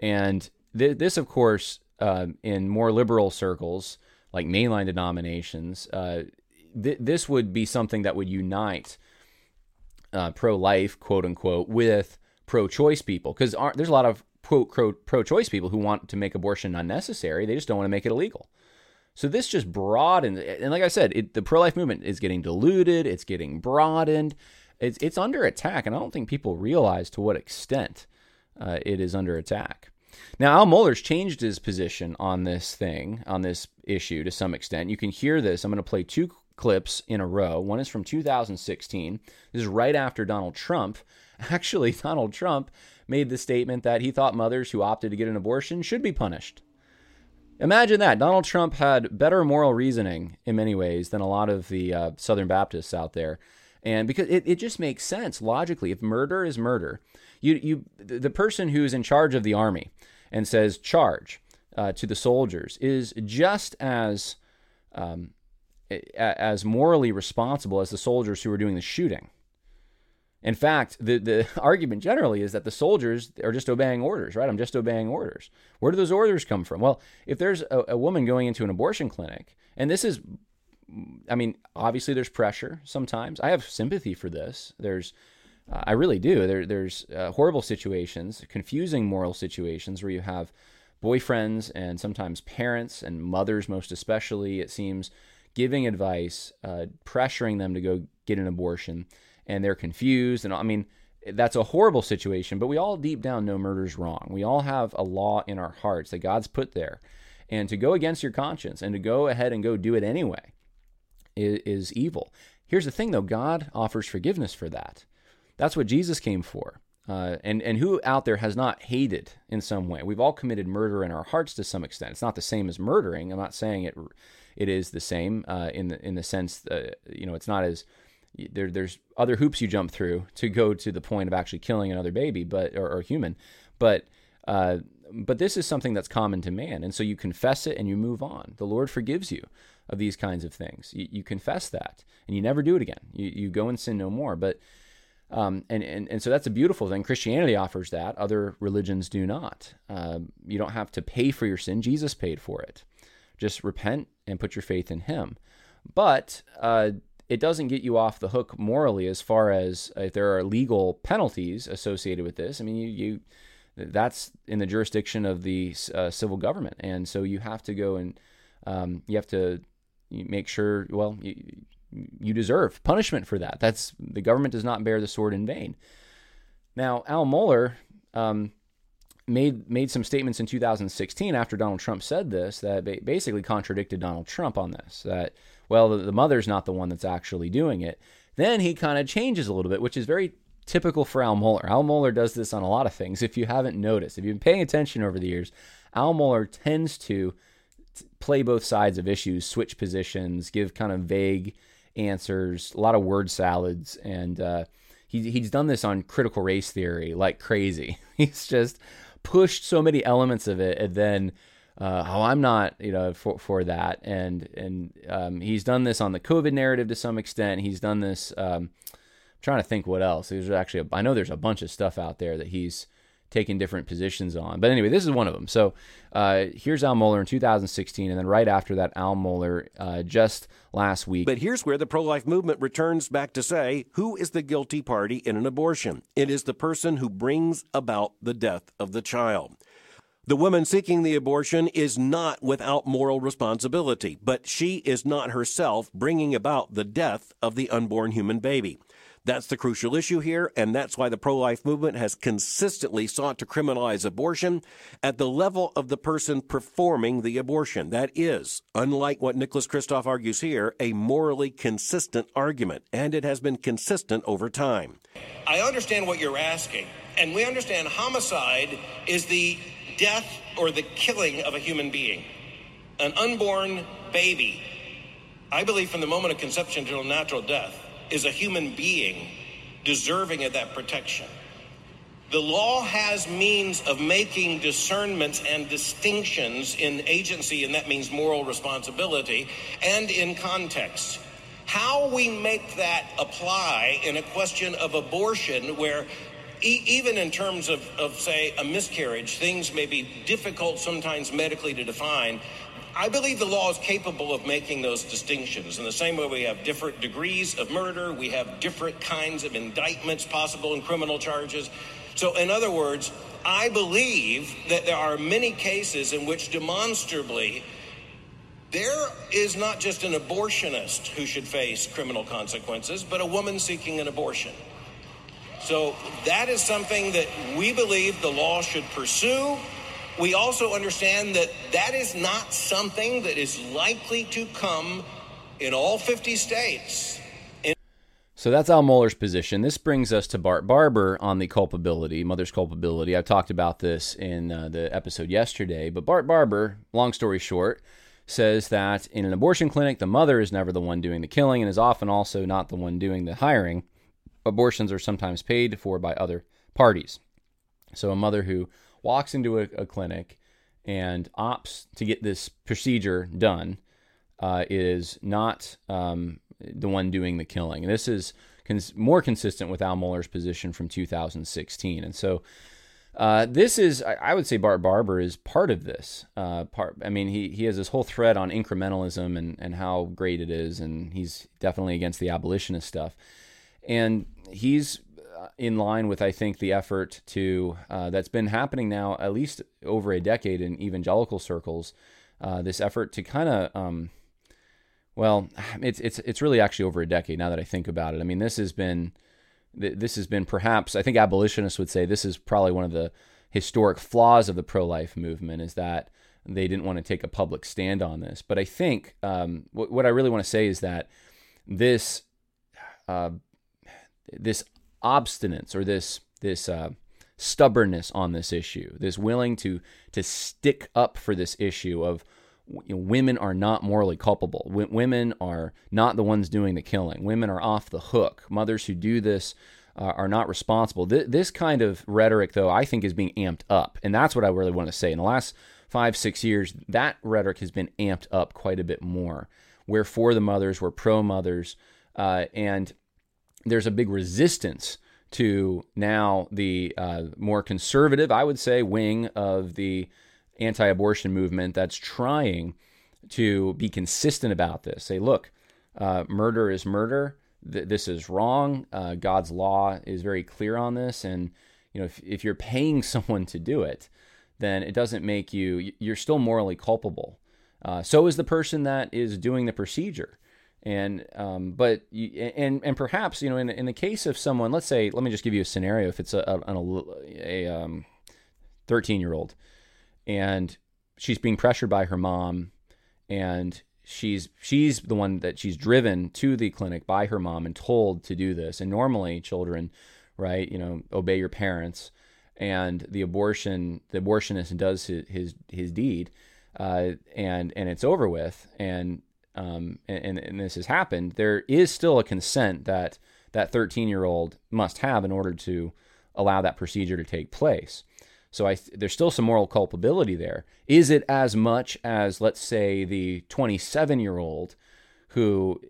and th- this, of course, uh, in more liberal circles like mainline denominations, uh, th- this would be something that would unite uh, pro-life, quote unquote, with pro-choice people, because there's a lot of quote pro-choice people who want to make abortion unnecessary. They just don't want to make it illegal. So this just broadened, and like I said, it, the pro-life movement is getting diluted. It's getting broadened. It's it's under attack, and I don't think people realize to what extent uh, it is under attack. Now, Al Mohler's changed his position on this thing, on this issue to some extent. You can hear this. I'm going to play two clips in a row. One is from 2016. This is right after Donald Trump. Actually, Donald Trump made the statement that he thought mothers who opted to get an abortion should be punished. Imagine that. Donald Trump had better moral reasoning in many ways than a lot of the uh, Southern Baptists out there. And because it, it just makes sense logically. If murder is murder, you, you, the person who's in charge of the army and says charge uh, to the soldiers is just as, um, as morally responsible as the soldiers who are doing the shooting. In fact, the, the argument generally is that the soldiers are just obeying orders, right? I'm just obeying orders. Where do those orders come from? Well, if there's a, a woman going into an abortion clinic, and this is, I mean, obviously there's pressure sometimes. I have sympathy for this. There's, uh, I really do. There, there's uh, horrible situations, confusing moral situations where you have boyfriends and sometimes parents and mothers, most especially, it seems, giving advice, uh, pressuring them to go get an abortion and they're confused. And I mean, that's a horrible situation, but we all deep down know murder's wrong. We all have a law in our hearts that God's put there. And to go against your conscience and to go ahead and go do it anyway is, is evil. Here's the thing though God offers forgiveness for that. That's what Jesus came for. Uh, and and who out there has not hated in some way? We've all committed murder in our hearts to some extent. It's not the same as murdering. I'm not saying it. It is the same uh, in the in the sense uh, you know it's not as there, there's other hoops you jump through to go to the point of actually killing another baby, but or, or human, but uh, but this is something that's common to man, and so you confess it and you move on. The Lord forgives you. of these kinds of things. You, you confess that, and you never do it again. You, you go and sin no more. But um, and, and and so that's a beautiful thing. Christianity offers that. Other religions do not. Uh, you don't have to pay for your sin. Jesus paid for it. Just repent and put your faith in Him. But uh, it doesn't get you off the hook morally as far as if there are legal penalties associated with this. I mean, you, you that's in the jurisdiction of the uh, civil government, and so you have to go and um, you have to make sure. Well, you, you deserve punishment for that. That's the government does not bear the sword in vain. Now, Al Mohler um, made made some statements in 2016 after Donald Trump said this that basically contradicted Donald Trump on this. That well, the, the mother's not the one that's actually doing it. Then he kind of changes a little bit, which is very typical for Al Mohler. Al Mohler does this on a lot of things. If you haven't noticed, if you've been paying attention over the years, Al Mohler tends to play both sides of issues, switch positions, give kind of vague answers, a lot of word salads, and uh, he, he's done this on critical race theory like crazy. He's just pushed so many elements of it, and then uh, oh, I'm not, you know, for for that, and and um, he's done this on the COVID narrative to some extent. He's done this. Um, I'm trying to think what else. There's actually, a, I know there's a bunch of stuff out there that he's taking different positions on. But anyway, this is one of them. So uh, here's Al Mohler in 2016, and then right after that, Al Mohler uh, just last week. But here's where the pro life movement returns back to say who is the guilty party in an abortion? It is the person who brings about the death of the child. The woman seeking the abortion is not without moral responsibility, but she is not herself bringing about the death of the unborn human baby. That's the crucial issue here, and that's why the pro life movement has consistently sought to criminalize abortion at the level of the person performing the abortion. That is, unlike what Nicholas Kristof argues here, a morally consistent argument, and it has been consistent over time. I understand what you're asking, and we understand homicide is the death or the killing of a human being, an unborn baby. I believe from the moment of conception till natural death is a human being deserving of that protection. The law has means of making discernments and distinctions in agency, and that means moral responsibility, and in context. How we make that apply in a question of abortion, where e- even in terms of, of, say, a miscarriage, things may be difficult sometimes medically to define. I believe the law is capable of making those distinctions. In the same way we have different degrees of murder, we have different kinds of indictments possible in criminal charges. So, in other words, I believe that there are many cases in which demonstrably there is not just an abortionist who should face criminal consequences, but a woman seeking an abortion. So that is something that we believe the law should pursue we also understand that that is not something that is likely to come in all 50 states. In- so that's Al Mohler's position. This brings us to Bart Barber on the culpability, mother's culpability. I talked about this in uh, the episode yesterday, but Bart Barber, long story short, says that in an abortion clinic, the mother is never the one doing the killing and is often also not the one doing the hiring. Abortions are sometimes paid for by other parties. So a mother who walks into a, a clinic and opts to get this procedure done uh, is not um, the one doing the killing. And this is cons- more consistent with Al Mohler's position from 2016. And so uh, this is, I, I, would say, Bart Barber is part of this. Uh, part, I mean, he, he has this whole thread on incrementalism and, and how great it is, and he's definitely against the abolitionist stuff. And he's in line with I think the effort to uh, that's been happening now at least over a decade in evangelical circles. Uh, this effort to kind of um, well, it's it's it's really actually over a decade now that I think about it. I mean, this has been this has been perhaps I think abolitionists would say this is probably one of the historic flaws of the pro-life movement is that they didn't want to take a public stand on this. But I think um, what, what I really want to say is that this uh, this obstinance or this this uh, stubbornness on this issue, this willing to to stick up for this issue of you know, women are not morally culpable. W- women are not the ones doing the killing. Women are off the hook. Mothers who do this uh, are not responsible. Th- this kind of rhetoric, though, I think is being amped up, and that's what I really want to say. In the last five six years, that rhetoric has been amped up quite a bit more we're for the mothers, we're pro mothers, uh, and there's a big resistance to now the uh, more conservative, I would say, wing of the anti abortion movement that's trying to be consistent about this. Say, look, uh, murder is murder. Th- this is wrong. Uh, God's law is very clear on this. And, you know, if, if you're paying someone to do it, then it doesn't make you, you're still morally culpable. Uh, so is the person that is doing the procedure. And um, but you, and and perhaps you know in in the case of someone, let's say, let me just give you a scenario. If it's a a, um, 13 year old, and she's being pressured by her mom, and she's she's the one that she's driven to the clinic by her mom and told to do this. And normally, children, right, you know, obey your parents, and the abortion the abortionist does his his, his deed, uh, and and it's over with, and um, and, and this has happened, there is still a consent that that 13 year old must have in order to allow that procedure to take place. So I, there's still some moral culpability there. Is it as much as, let's say, the 27 year old who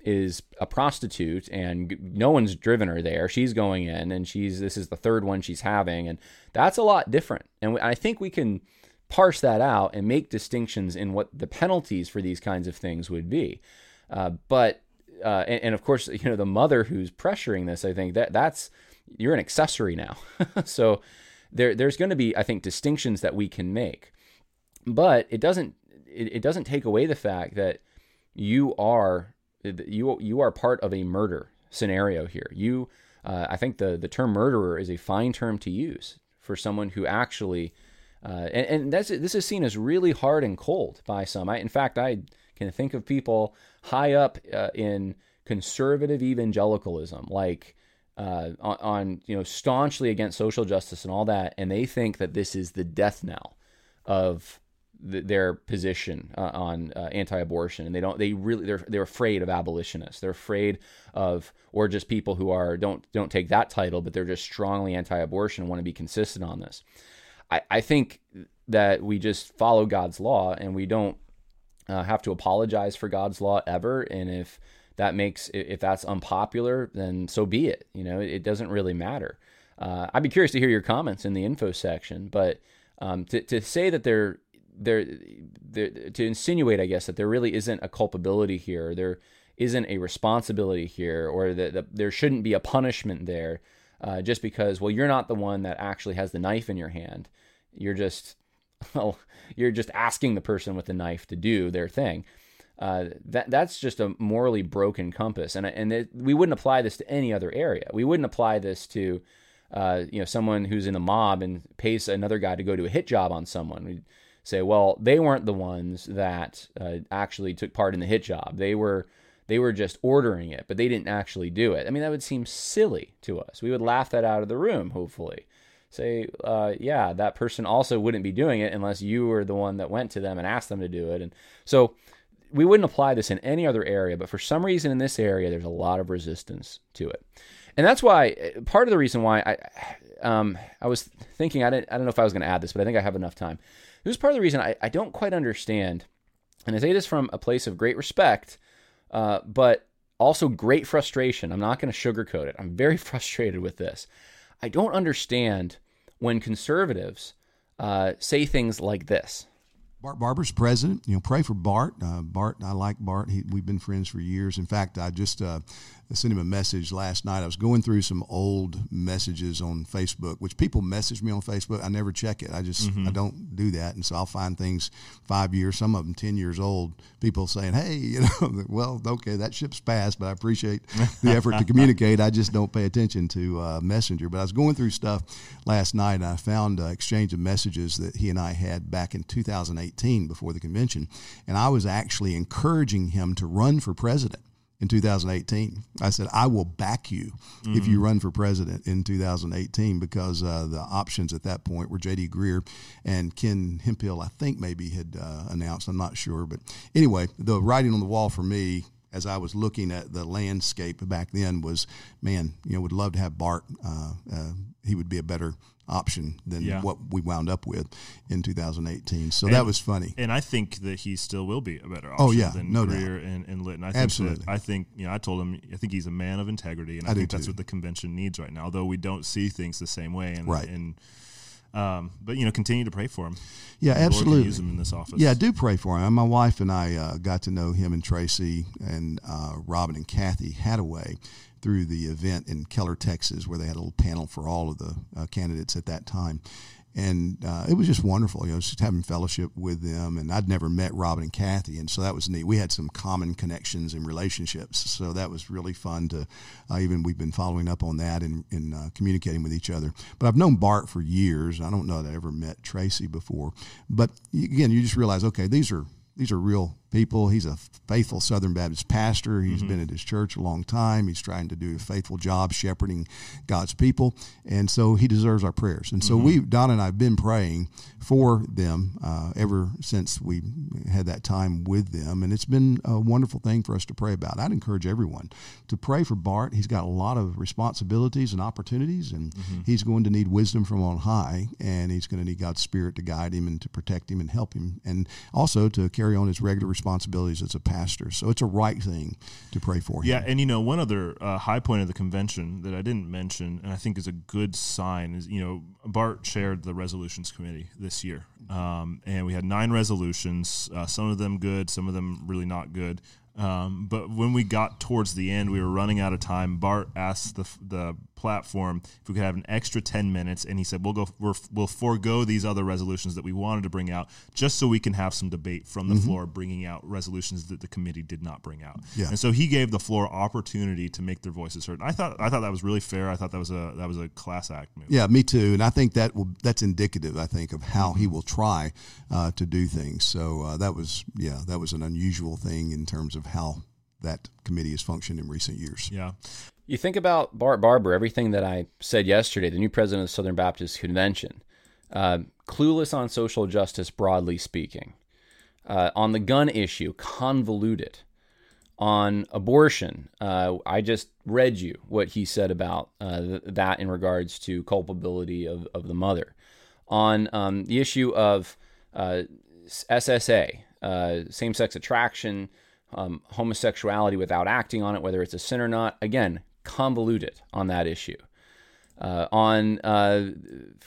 is a prostitute and no one's driven her there? She's going in and she's this is the third one she's having, and that's a lot different. And I think we can parse that out and make distinctions in what the penalties for these kinds of things would be. Uh, but uh, and, and, of course, you know, the mother who's pressuring this, I think that that's you're an accessory now. so there there's going to be, I think, distinctions that we can make, but it doesn't it, it doesn't take away the fact that you are you you are part of a murder scenario here. You, uh, I think the the term murderer is a fine term to use for someone who actually uh, and, and that's this is seen as really hard and cold by some. I, in fact, I can think of people high up uh, in conservative evangelicalism, like uh, on, on, you know staunchly against social justice and all that, and they think that this is the death knell of the, their position uh, on uh, anti-abortion, and they don't. They really they're they're afraid of abolitionists. They're afraid of or just people who are don't don't take that title, but they're just strongly anti-abortion and want to be consistent on this. I, I think that we just follow God's law and we don't uh, have to apologize for God's law ever. And if that makes if that's unpopular, then so be it. You know, it, doesn't really matter. Uh, I'd be curious to hear your comments in the info section, but um, to to say that there there to insinuate, I guess, that there really isn't a culpability here, there isn't a responsibility here, or that the, there shouldn't be a punishment there uh, just because, well, you're not the one that actually has the knife in your hand. You're just, well, you're just asking the person with the knife to do their thing. Uh, that that's just a morally broken compass, and and it, we wouldn't apply this to any other area. We wouldn't apply this to, uh, you know, someone who's in a mob and pays another guy to go do a hit job on someone. We'd say, well, they weren't the ones that uh, actually took part in the hit job. They were they were just ordering it, but they didn't actually do it. I mean, that would seem silly to us. We would laugh that out of the room, hopefully. Say, uh, yeah, that person also wouldn't be doing it unless you were the one that went to them and asked them to do it. And so we wouldn't apply this in any other area, but for some reason in this area, there's a lot of resistance to it. And that's why part of the reason why I, um, I was thinking, I, didn't, I don't know if I was going to add this, but I think I have enough time. This is part of the reason I, I don't quite understand. And I say this from a place of great respect uh, but also great frustration. I'm not going to sugarcoat it. I'm very frustrated with this. I don't understand when conservatives uh, say things like this. Bart Barber's president. You know, pray for Bart. Uh, Bart, I like Bart. He, we've been friends for years. In fact, I just uh, I sent him a message last night. I was going through some old messages on Facebook, which people message me on Facebook. I never check it. I just mm-hmm. I don't do that, and so I'll find things five years, some of them ten years old. People saying, "Hey, you know, well, okay, that ship's passed, but I appreciate the effort to communicate. I just don't pay attention to uh, Messenger." But I was going through stuff last night, and I found uh, exchange of messages that he and I had back in 2018 before the convention, and I was actually encouraging him to run for president in 2018. I said, I will back you mm-hmm. if you mm-hmm. run for president in 2018 because uh, the options at that point were J.D. Greear and Ken Hemphill, I think maybe had uh, announced. I'm not sure. But anyway, the writing on the wall for me as I was looking at the landscape back then was, man, you know, would love to have Bart. Uh, uh he would be a better option than Yeah. what we wound up with in 2018. So And- that was funny. And I think that he still will be a better option Oh, yeah, than no doubt. Greear and, and Litton. I think Absolutely. That, I think, you know, I told him, I think he's a man of integrity, and I, I think that's too. what the convention needs right now, though we don't see things the same way. And, Right. And, um, but, you know, continue to pray for him. Yeah, The absolutely. use him in this office. Yeah, do pray for him. My wife and I uh, got to know him and Tracy and uh, Robin and Kathy Hadaway through the event in Keller, Texas, where they had a little panel for all of the uh, candidates at that time. And uh, it was just wonderful, you know, just having fellowship with them. And I'd never met Robin and Kathy, and so that was neat. We had some common connections and relationships, so that was really fun to. Uh, even we've been following up on that and, and uh, communicating with each other. But I've known Bart for years. I don't know that I ever met Tracy before, but again, you just realize, okay, these are these are real people. He's a faithful Southern Baptist pastor. He's Mm-hmm. been at his church a long time. He's trying to do a faithful job shepherding God's people, and so he deserves our prayers. And so Mm-hmm. we, Don and I, have been praying for them uh, ever since we had that time with them, and it's been a wonderful thing for us to pray about. I'd encourage everyone to pray for Bart. He's got a lot of responsibilities and opportunities, and Mm-hmm. he's going to need wisdom from on high, and he's going to need God's Spirit to guide him and to protect him and help him, and also to carry on his regular responsibilities as a pastor. So it's a right thing to pray for him. Yeah, and you know, one other uh, high point of the convention that I didn't mention, and I think is a good sign, is you know, Bart chaired the resolutions committee this year, um, and we had nine resolutions. Uh, some of them good, some of them really not good. Um, but when we got towards the end, we were running out of time. Bart asked the the platform if we could have an extra ten minutes, and he said, "We'll go. We're, we'll forego these other resolutions that we wanted to bring out, just so we can have some debate from the Mhm. floor, bringing out resolutions that the committee did not bring out." Yeah. And so he gave the floor opportunity to make their voices heard. I thought I thought that was really fair. I thought that was a that was a class act move. Yeah, me too. And I think that will that's indicative. I think of how he will try uh, to do things. So uh, that was yeah, that was an unusual thing in terms of how that committee has functioned in recent years. Yeah. You think about Bart Barber, everything that I said yesterday, the new president of the Southern Baptist Convention, uh, clueless on social justice, broadly speaking, uh, on the gun issue, convoluted, on abortion. Uh, I just read you what he said about uh, th- that in regards to culpability of, of the mother. On um, the issue of uh, SSA, uh, same sex attraction, um, homosexuality without acting on it, whether it's a sin or not. Again, convoluted on that issue. Uh, on uh,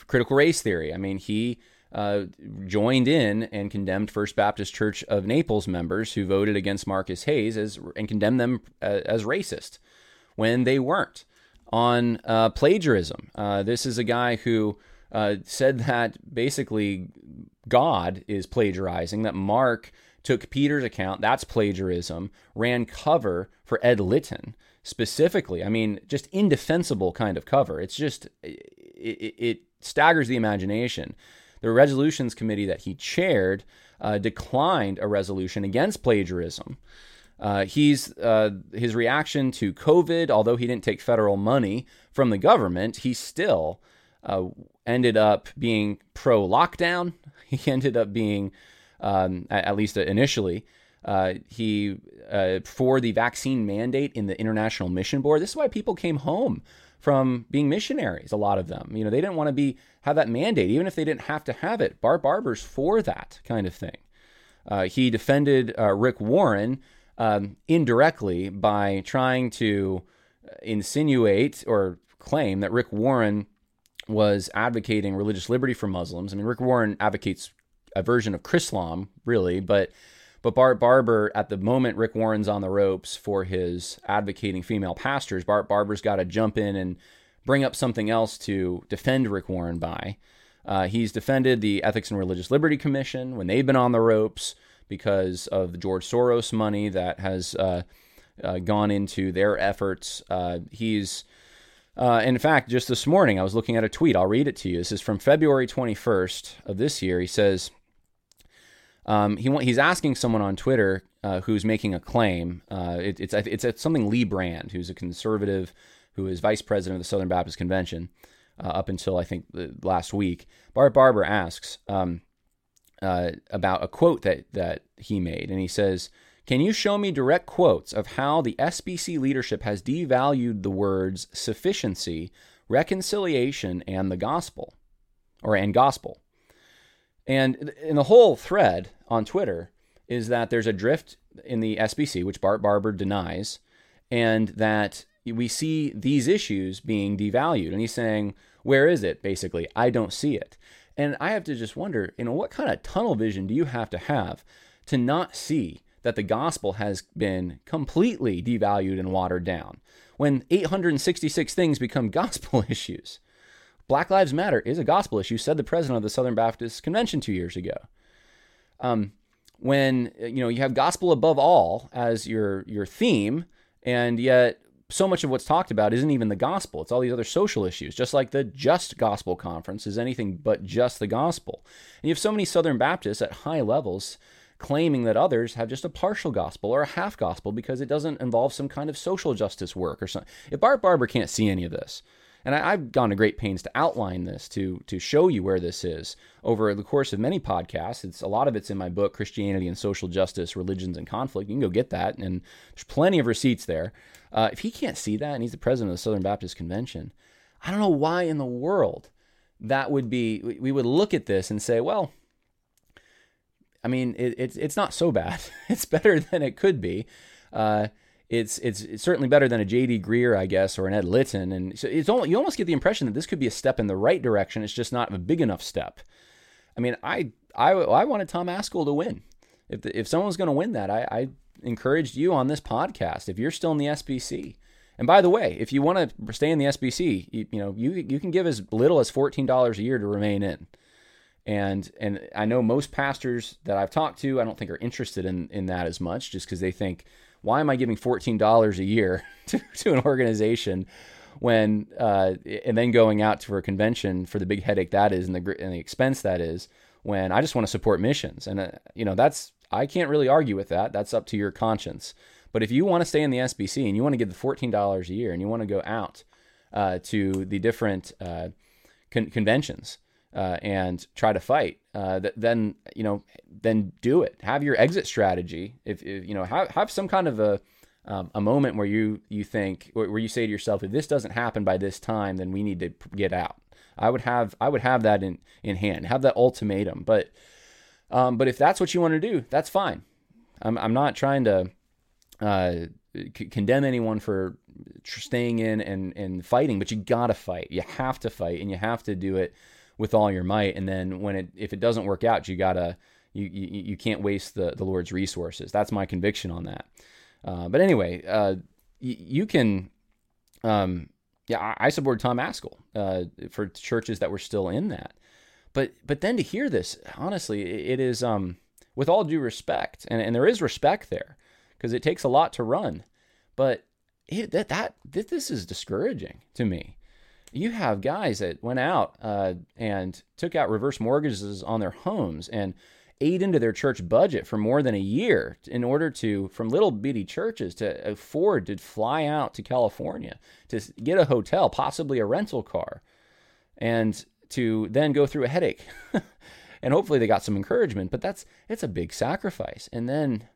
critical race theory, I mean, he uh, joined in and condemned First Baptist Church of Naples members who voted against Marcus Hayes as and condemned them uh, as racist when they weren't. On uh, plagiarism, uh, this is a guy who uh, said that basically God is plagiarizing, that Mark took Peter's account, that's plagiarism, ran cover for Ed Litton specifically. I mean, just indefensible kind of cover. It's just, it, it, staggers the imagination. The resolutions committee that he chaired uh, declined a resolution against plagiarism. Uh, he's uh, his reaction to COVID, although he didn't take federal money from the government, he still uh, ended up being pro lockdown. He ended up being, um, at least initially, uh, he uh, for the vaccine mandate in the International Mission Board. This is why people came home from being missionaries. A lot of them, you know, they didn't want to be have that mandate, even if they didn't have to have it. Bart Barber's for that kind of thing. Uh, he defended uh, Rick Warren um, indirectly by trying to insinuate or claim that Rick Warren was advocating religious liberty for Muslims. I mean, Rick Warren advocates a version of Chrislam, really, but but Bart Barber, at the moment, Rick Warren's on the ropes for his advocating female pastors. Bart Barber's got to jump in and bring up something else to defend Rick Warren by. Uh, he's defended the Ethics and Religious Liberty Commission when they've been on the ropes because of the George Soros money that has uh, uh, gone into their efforts. Uh, he's uh, in fact, just this morning, I was looking at a tweet. I'll read it to you. This is from February 21st of this year. He says, um, he he's asking someone on Twitter uh, who's making a claim. Uh, it, it's, it's something Lee Brand, who's a conservative, who is vice president of the Southern Baptist Convention uh, up until I think the, last week. Bart Barber asks um, uh, about a quote that that he made, and he says, "Can you show me direct quotes of how the SBC leadership has devalued the words sufficiency, reconciliation, and the gospel?" or and gospel. And in the whole thread on Twitter is that there's a drift in the SBC, which Bart Barber denies, and that we see these issues being devalued. And he's saying, Where is it? Basically, I don't see it. And I have to just wonder, you know, what kind of tunnel vision do you have to have to not see that the gospel has been completely devalued and watered down when 866 things become gospel issues? Black Lives Matter is a gospel issue, said the president of the Southern Baptist Convention two years ago. Um, when you know you have gospel above all as your your theme, and yet so much of what's talked about isn't even the gospel. It's all these other social issues, just like the Just Gospel Conference is anything but just the gospel. And you have so many Southern Baptists at high levels claiming that others have just a partial gospel or a half gospel because it doesn't involve some kind of social justice work or something. If Bart Barber can't see any of this, and I, have gone to great pains to outline this to to show you where this is over the course of many podcasts. It's a lot of it's in my book, Christianity and Social Justice, Religions in Conflict. You can go get that, and there's plenty of receipts there. Uh, if he can't see that, and he's the president of the Southern Baptist Convention, I don't know why in the world that would be. We would look at this and say, well, I mean, it, it's it's not so bad. it's better than it could be. Uh, it's, it's, it's certainly better than a J.D. Greear, I guess, or an Ed Litton, and so it's you almost get the impression that this could be a step in the right direction. It's just not a big enough step. I mean, I I, I wanted Tom Ascol to win. If the, if someone's going to win that, I, I encouraged you on this podcast. If you're still in the SBC, and by the way, if you want to stay in the SBC, you, you know you you can give as little as fourteen dollars a year to remain in. And and I know most pastors that I've talked to, I don't think are interested in in that as much, just because they think why am I giving $14 a year to, to an organization when, uh, and then going out for a convention for the big headache that is and the, and the expense that is when I just want to support missions. And, uh, you know, that's, I can't really argue with that. That's up to your conscience. But if you want to stay in the SBC and you want to give the $14 a year and you want to go out uh, to the different uh, con- conventions, uh, and try to fight, uh, th- then you know, then do it. Have your exit strategy. If, if you know, have have some kind of a um, a moment where you you think where you say to yourself, if this doesn't happen by this time, then we need to get out. I would have I would have that in in hand. Have that ultimatum. But um, but if that's what you want to do, that's fine. I'm I'm not trying to uh, condemn anyone for staying in and and fighting, but you gotta fight. You have to fight, and you have to do it with all your might. And then when it if it doesn't work out, you gotta you you, you can't waste the the Lord's resources. That's my conviction on that. Uh, but anyway, uh, y- you can. Um, yeah, I, I support Tom Ascol uh, for churches that were still in that. But but then to hear this, honestly, it is um, with all due respect, and, and there is respect there, because it takes a lot to run. But it, that that this is discouraging to me you have guys that went out uh, and took out reverse mortgages on their homes and ate into their church budget for more than a year in order to, from little bitty churches, to afford to fly out to California to get a hotel, possibly a rental car, and to then go through a headache. and hopefully they got some encouragement, but that's it's a big sacrifice. And then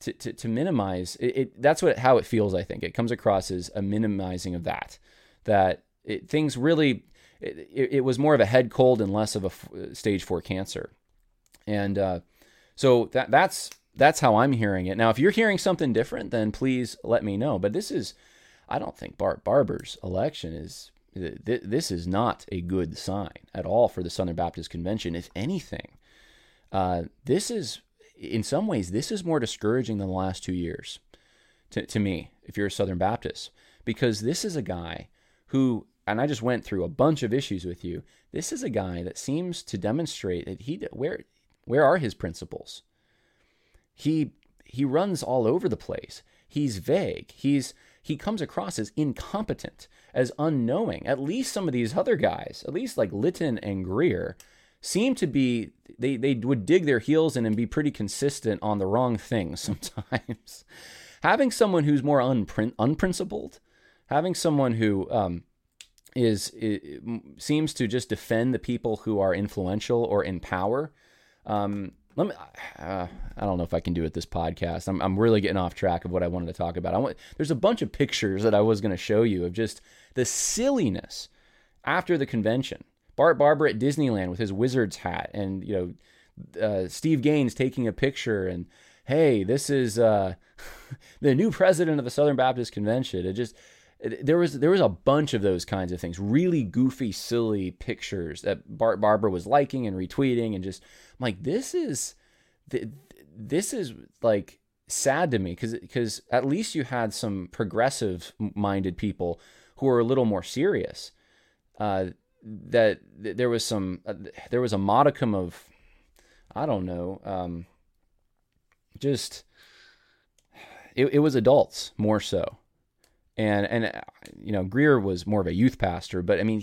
to, to, to minimize it, it, that's what how it feels. I think it comes across as a minimizing of that. That it, things really it, it, was more of a head cold and less of a f- stage four cancer. And uh, so that that's that's how i'm hearing it. Now if you're hearing something different then please let me know. But this is i don't think bart barber's election is th- this is not a good sign at all for the southern baptist convention. If anything uh, this is in some ways this is more discouraging than the last two years to, to me if you're a southern baptist because this is a guy who and I just went through a bunch of issues with you. This is a guy that seems to demonstrate that he where where are his principles? He he runs all over the place. He's vague. He's he comes across as incompetent, as unknowing. At least some of these other guys, at least like Litton and Greear, seem to be they they would dig their heels in and be pretty consistent on the wrong things sometimes. having someone who's more unprin- unprincipled, having someone who um, is, it seems to just defend the people who are influential or in power. Um, let me. Uh, I don't know if I can do it this podcast. I'm I'm really getting off track of what I wanted to talk about. I want. There's a bunch of pictures that I was going to show you of just the silliness after the convention. Bart Barber at Disneyland with his wizard's hat, and you know, uh, Steve Gaines taking a picture, and hey, this is uh, the new president of the Southern Baptist Convention. It just there was there was a bunch of those kinds of things, really goofy, silly pictures that Bart Barber was liking and retweeting, and just I'm like, this is this is like sad to me because because at least you had some progressive minded people who were a little more serious. Uh, that, there was some uh, there was a modicum of I don't know um, just it, it was adults more so and and uh, you know Greear was more of a youth pastor but I mean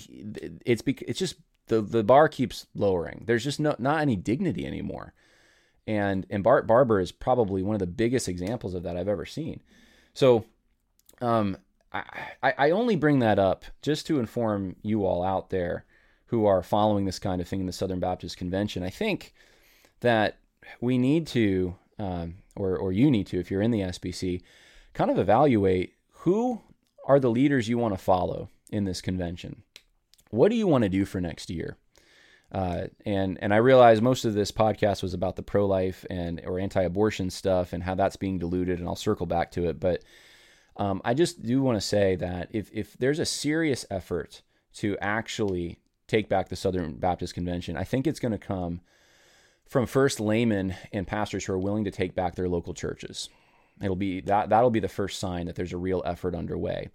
it's it's just the the bar keeps lowering there's just no not any dignity anymore and and Bart Barber is probably one of the biggest examples of that I've ever seen. So, um, I I only bring that up just to inform you all out there who are following this kind of thing in the Southern Baptist Convention. I think that we need to, um, or or you need to, if you're in the SBC, kind of evaluate who are the leaders you want to follow in this convention. What do you want to do for next year? Uh, and and I realize most of this podcast was about the pro life and or anti abortion stuff and how that's being diluted, and I'll circle back to it. But um, I just do want to say that if if there's a serious effort to actually take back the Southern Baptist Convention, I think it's going to come from first laymen and pastors who are willing to take back their local churches. It'll be that that'll be the first sign that there's a real effort underway.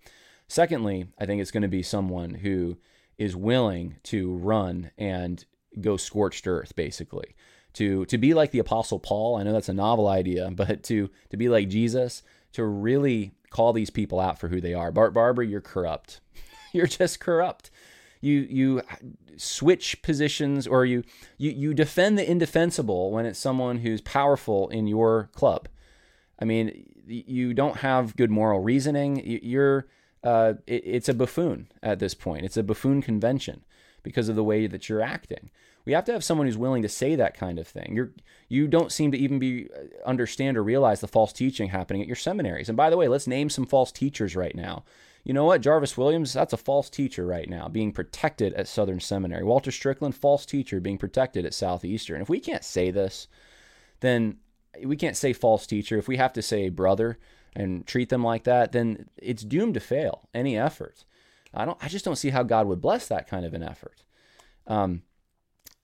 Secondly, I think it's going to be someone who is willing to run and go scorched earth, basically. To to be like the Apostle Paul, I know that's a novel idea, but to to be like Jesus, to really call these people out for who they are. Bart Barber, you're corrupt. you're just corrupt. You you switch positions or you, you you defend the indefensible when it's someone who's powerful in your club. I mean, you don't have good moral reasoning. You're uh, it, it's a buffoon at this point. It's a buffoon convention because of the way that you're acting. We have to have someone who's willing to say that kind of thing. You're you don't seem to even be uh, understand or realize the false teaching happening at your seminaries. And by the way, let's name some false teachers right now. You know what? Jarvis Williams, that's a false teacher right now, being protected at Southern Seminary. Walter Strickland, false teacher, being protected at Southeastern. If we can't say this, then we can't say false teacher. If we have to say brother, and treat them like that, then it's doomed to fail any effort. I don't. I just don't see how God would bless that kind of an effort. Um,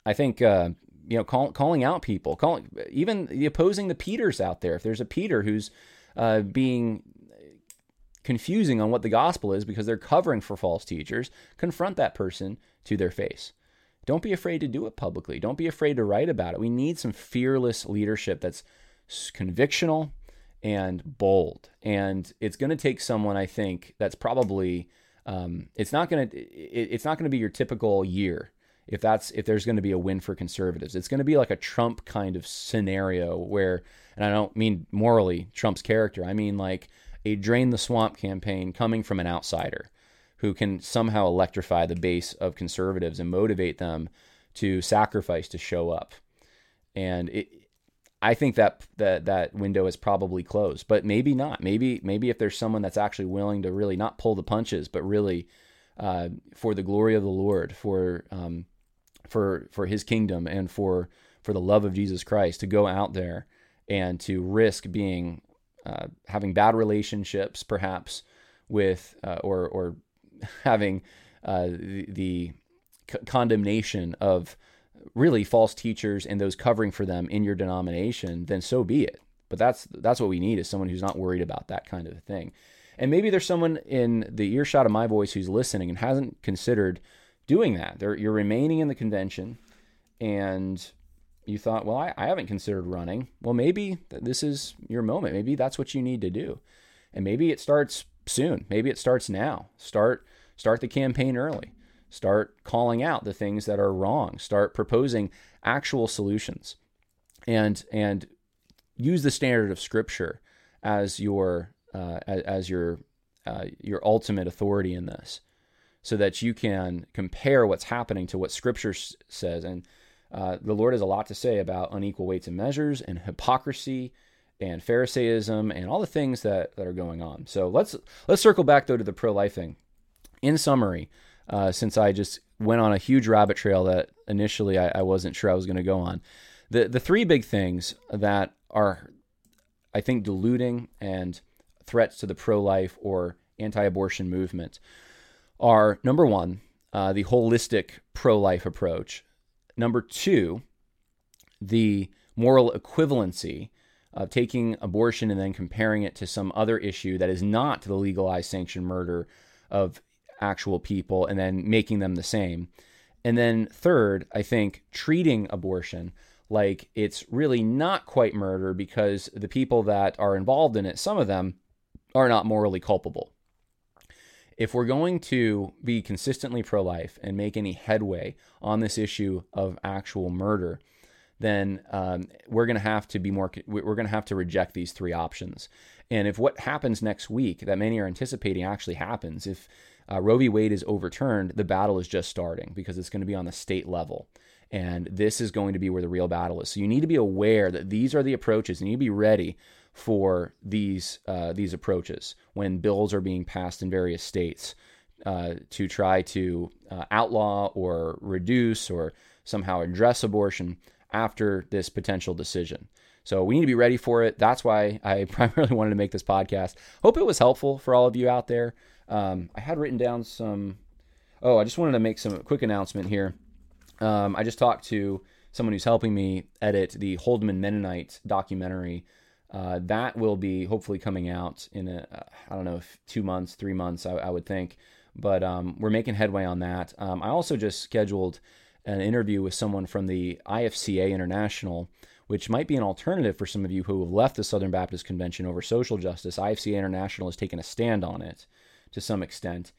I think uh, you know, call, calling out people, calling even the opposing the Peters out there. If there's a Peter who's uh, being confusing on what the gospel is because they're covering for false teachers, confront that person to their face. Don't be afraid to do it publicly. Don't be afraid to write about it. We need some fearless leadership that's convictional, and bold. And it's going to take someone, I think, that's probably um, it's not going to it's not going to be your typical year if that's if there's going to be a win for conservatives. It's going to be like a Trump kind of scenario where, and I don't mean morally Trump's character. I mean like a drain the swamp campaign coming from an outsider who can somehow electrify the base of conservatives and motivate them to sacrifice to show up. And it, I think that that that window is probably closed, but maybe not. Maybe maybe if there's someone that's actually willing to really not pull the punches, but really uh, for the glory of the Lord, for um, for for His kingdom, and for for the love of Jesus Christ, to go out there and to risk being uh, having bad relationships, perhaps with uh, or or having uh, the, the c- condemnation of really false teachers and those covering for them in your denomination, then so be it. But that's that's what we need is someone who's not worried about that kind of thing. And maybe there's someone in the earshot of my voice who's listening and hasn't considered doing that. They're, you're remaining in the convention and you thought, well, I, I haven't considered running. Well, maybe this is your moment. Maybe that's what you need to do. And maybe it starts soon. Maybe it starts now. Start start the campaign early. Start calling out the things that are wrong. Start proposing actual solutions. And and use the standard of scripture as your uh, as your uh, your ultimate authority in this, so that you can compare what's happening to what Scripture says. And uh, the Lord has a lot to say about unequal weights and measures and hypocrisy and Pharisaism and all the things that, that are going on. So let's let's circle back though to the pro life thing. In summary, uh, since I just went on a huge rabbit trail that initially I, I wasn't sure I was going to go on. The the three big things that are, I think, diluting and threats to the pro-life or anti-abortion movement are number one, uh, the holistic pro-life approach. Number two, the moral equivalency of taking abortion and then comparing it to some other issue that is not the legalized sanctioned murder of actual people and then making them the same. And then third, I think treating abortion like it's really not quite murder because the people that are involved in it, some of them are not morally culpable. If we're going to be consistently pro life and make any headway on this issue of actual murder, then um, we're going to have to be more, we're going to have to reject these three options. And if what happens next week that many are anticipating actually happens, if uh, Roe v. Wade is overturned, the battle is just starting because it's going to be on the state level. And this is going to be where the real battle is. So you need to be aware that these are the approaches and you need to be ready for these uh, these approaches when bills are being passed in various states uh, to try to uh, outlaw or reduce or somehow address abortion after this potential decision. So we need to be ready for it. That's why I primarily wanted to make this podcast. Hope it was helpful for all of you out there. Um, I had written down some. Oh, I just wanted to make some quick announcement here. Um, I just talked to someone who's helping me edit the Holdeman Mennonite documentary. Uh, that will be hopefully coming out in a, uh, I don't know, two months, three months, I, I would think. But um, we're making headway on that. Um, I also just scheduled an interview with someone from the IFCA International, which might be an alternative for some of you who have left the Southern Baptist Convention over social justice. IFCA International has taken a stand on it to some extent.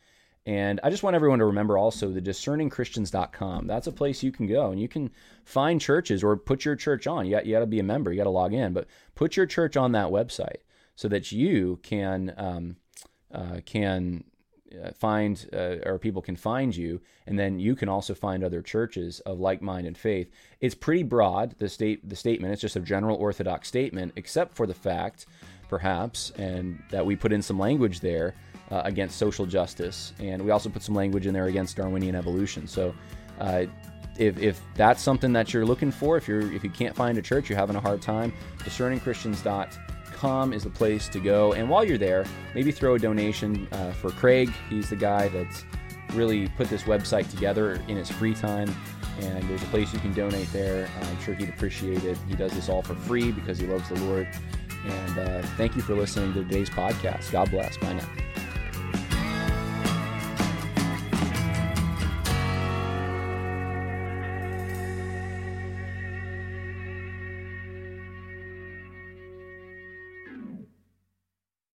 And I just want everyone to remember also the discerningchristians.com. That's a place you can go and you can find churches or put your church on. You got, you got to be a member, you got to log in, but put your church on that website so that you can um, uh, can uh, find uh, or people can find you, and then you can also find other churches of like mind and faith. It's pretty broad. The state the statement. It's just a general Orthodox statement, except for the fact, perhaps, and that we put in some language there uh, against social justice, and we also put some language in there against Darwinian evolution. So, uh, if, if that's something that you're looking for, if you're if you can't find a church, you're having a hard time, discerningchristians.com is the place to go. And while you're there, maybe throw a donation uh, for Craig. He's the guy that's really put this website together in his free time. And there's a place you can donate there. I'm sure he'd appreciate it. He does this all for free because he loves the Lord. And uh, thank you for listening to today's podcast. God bless. Bye now.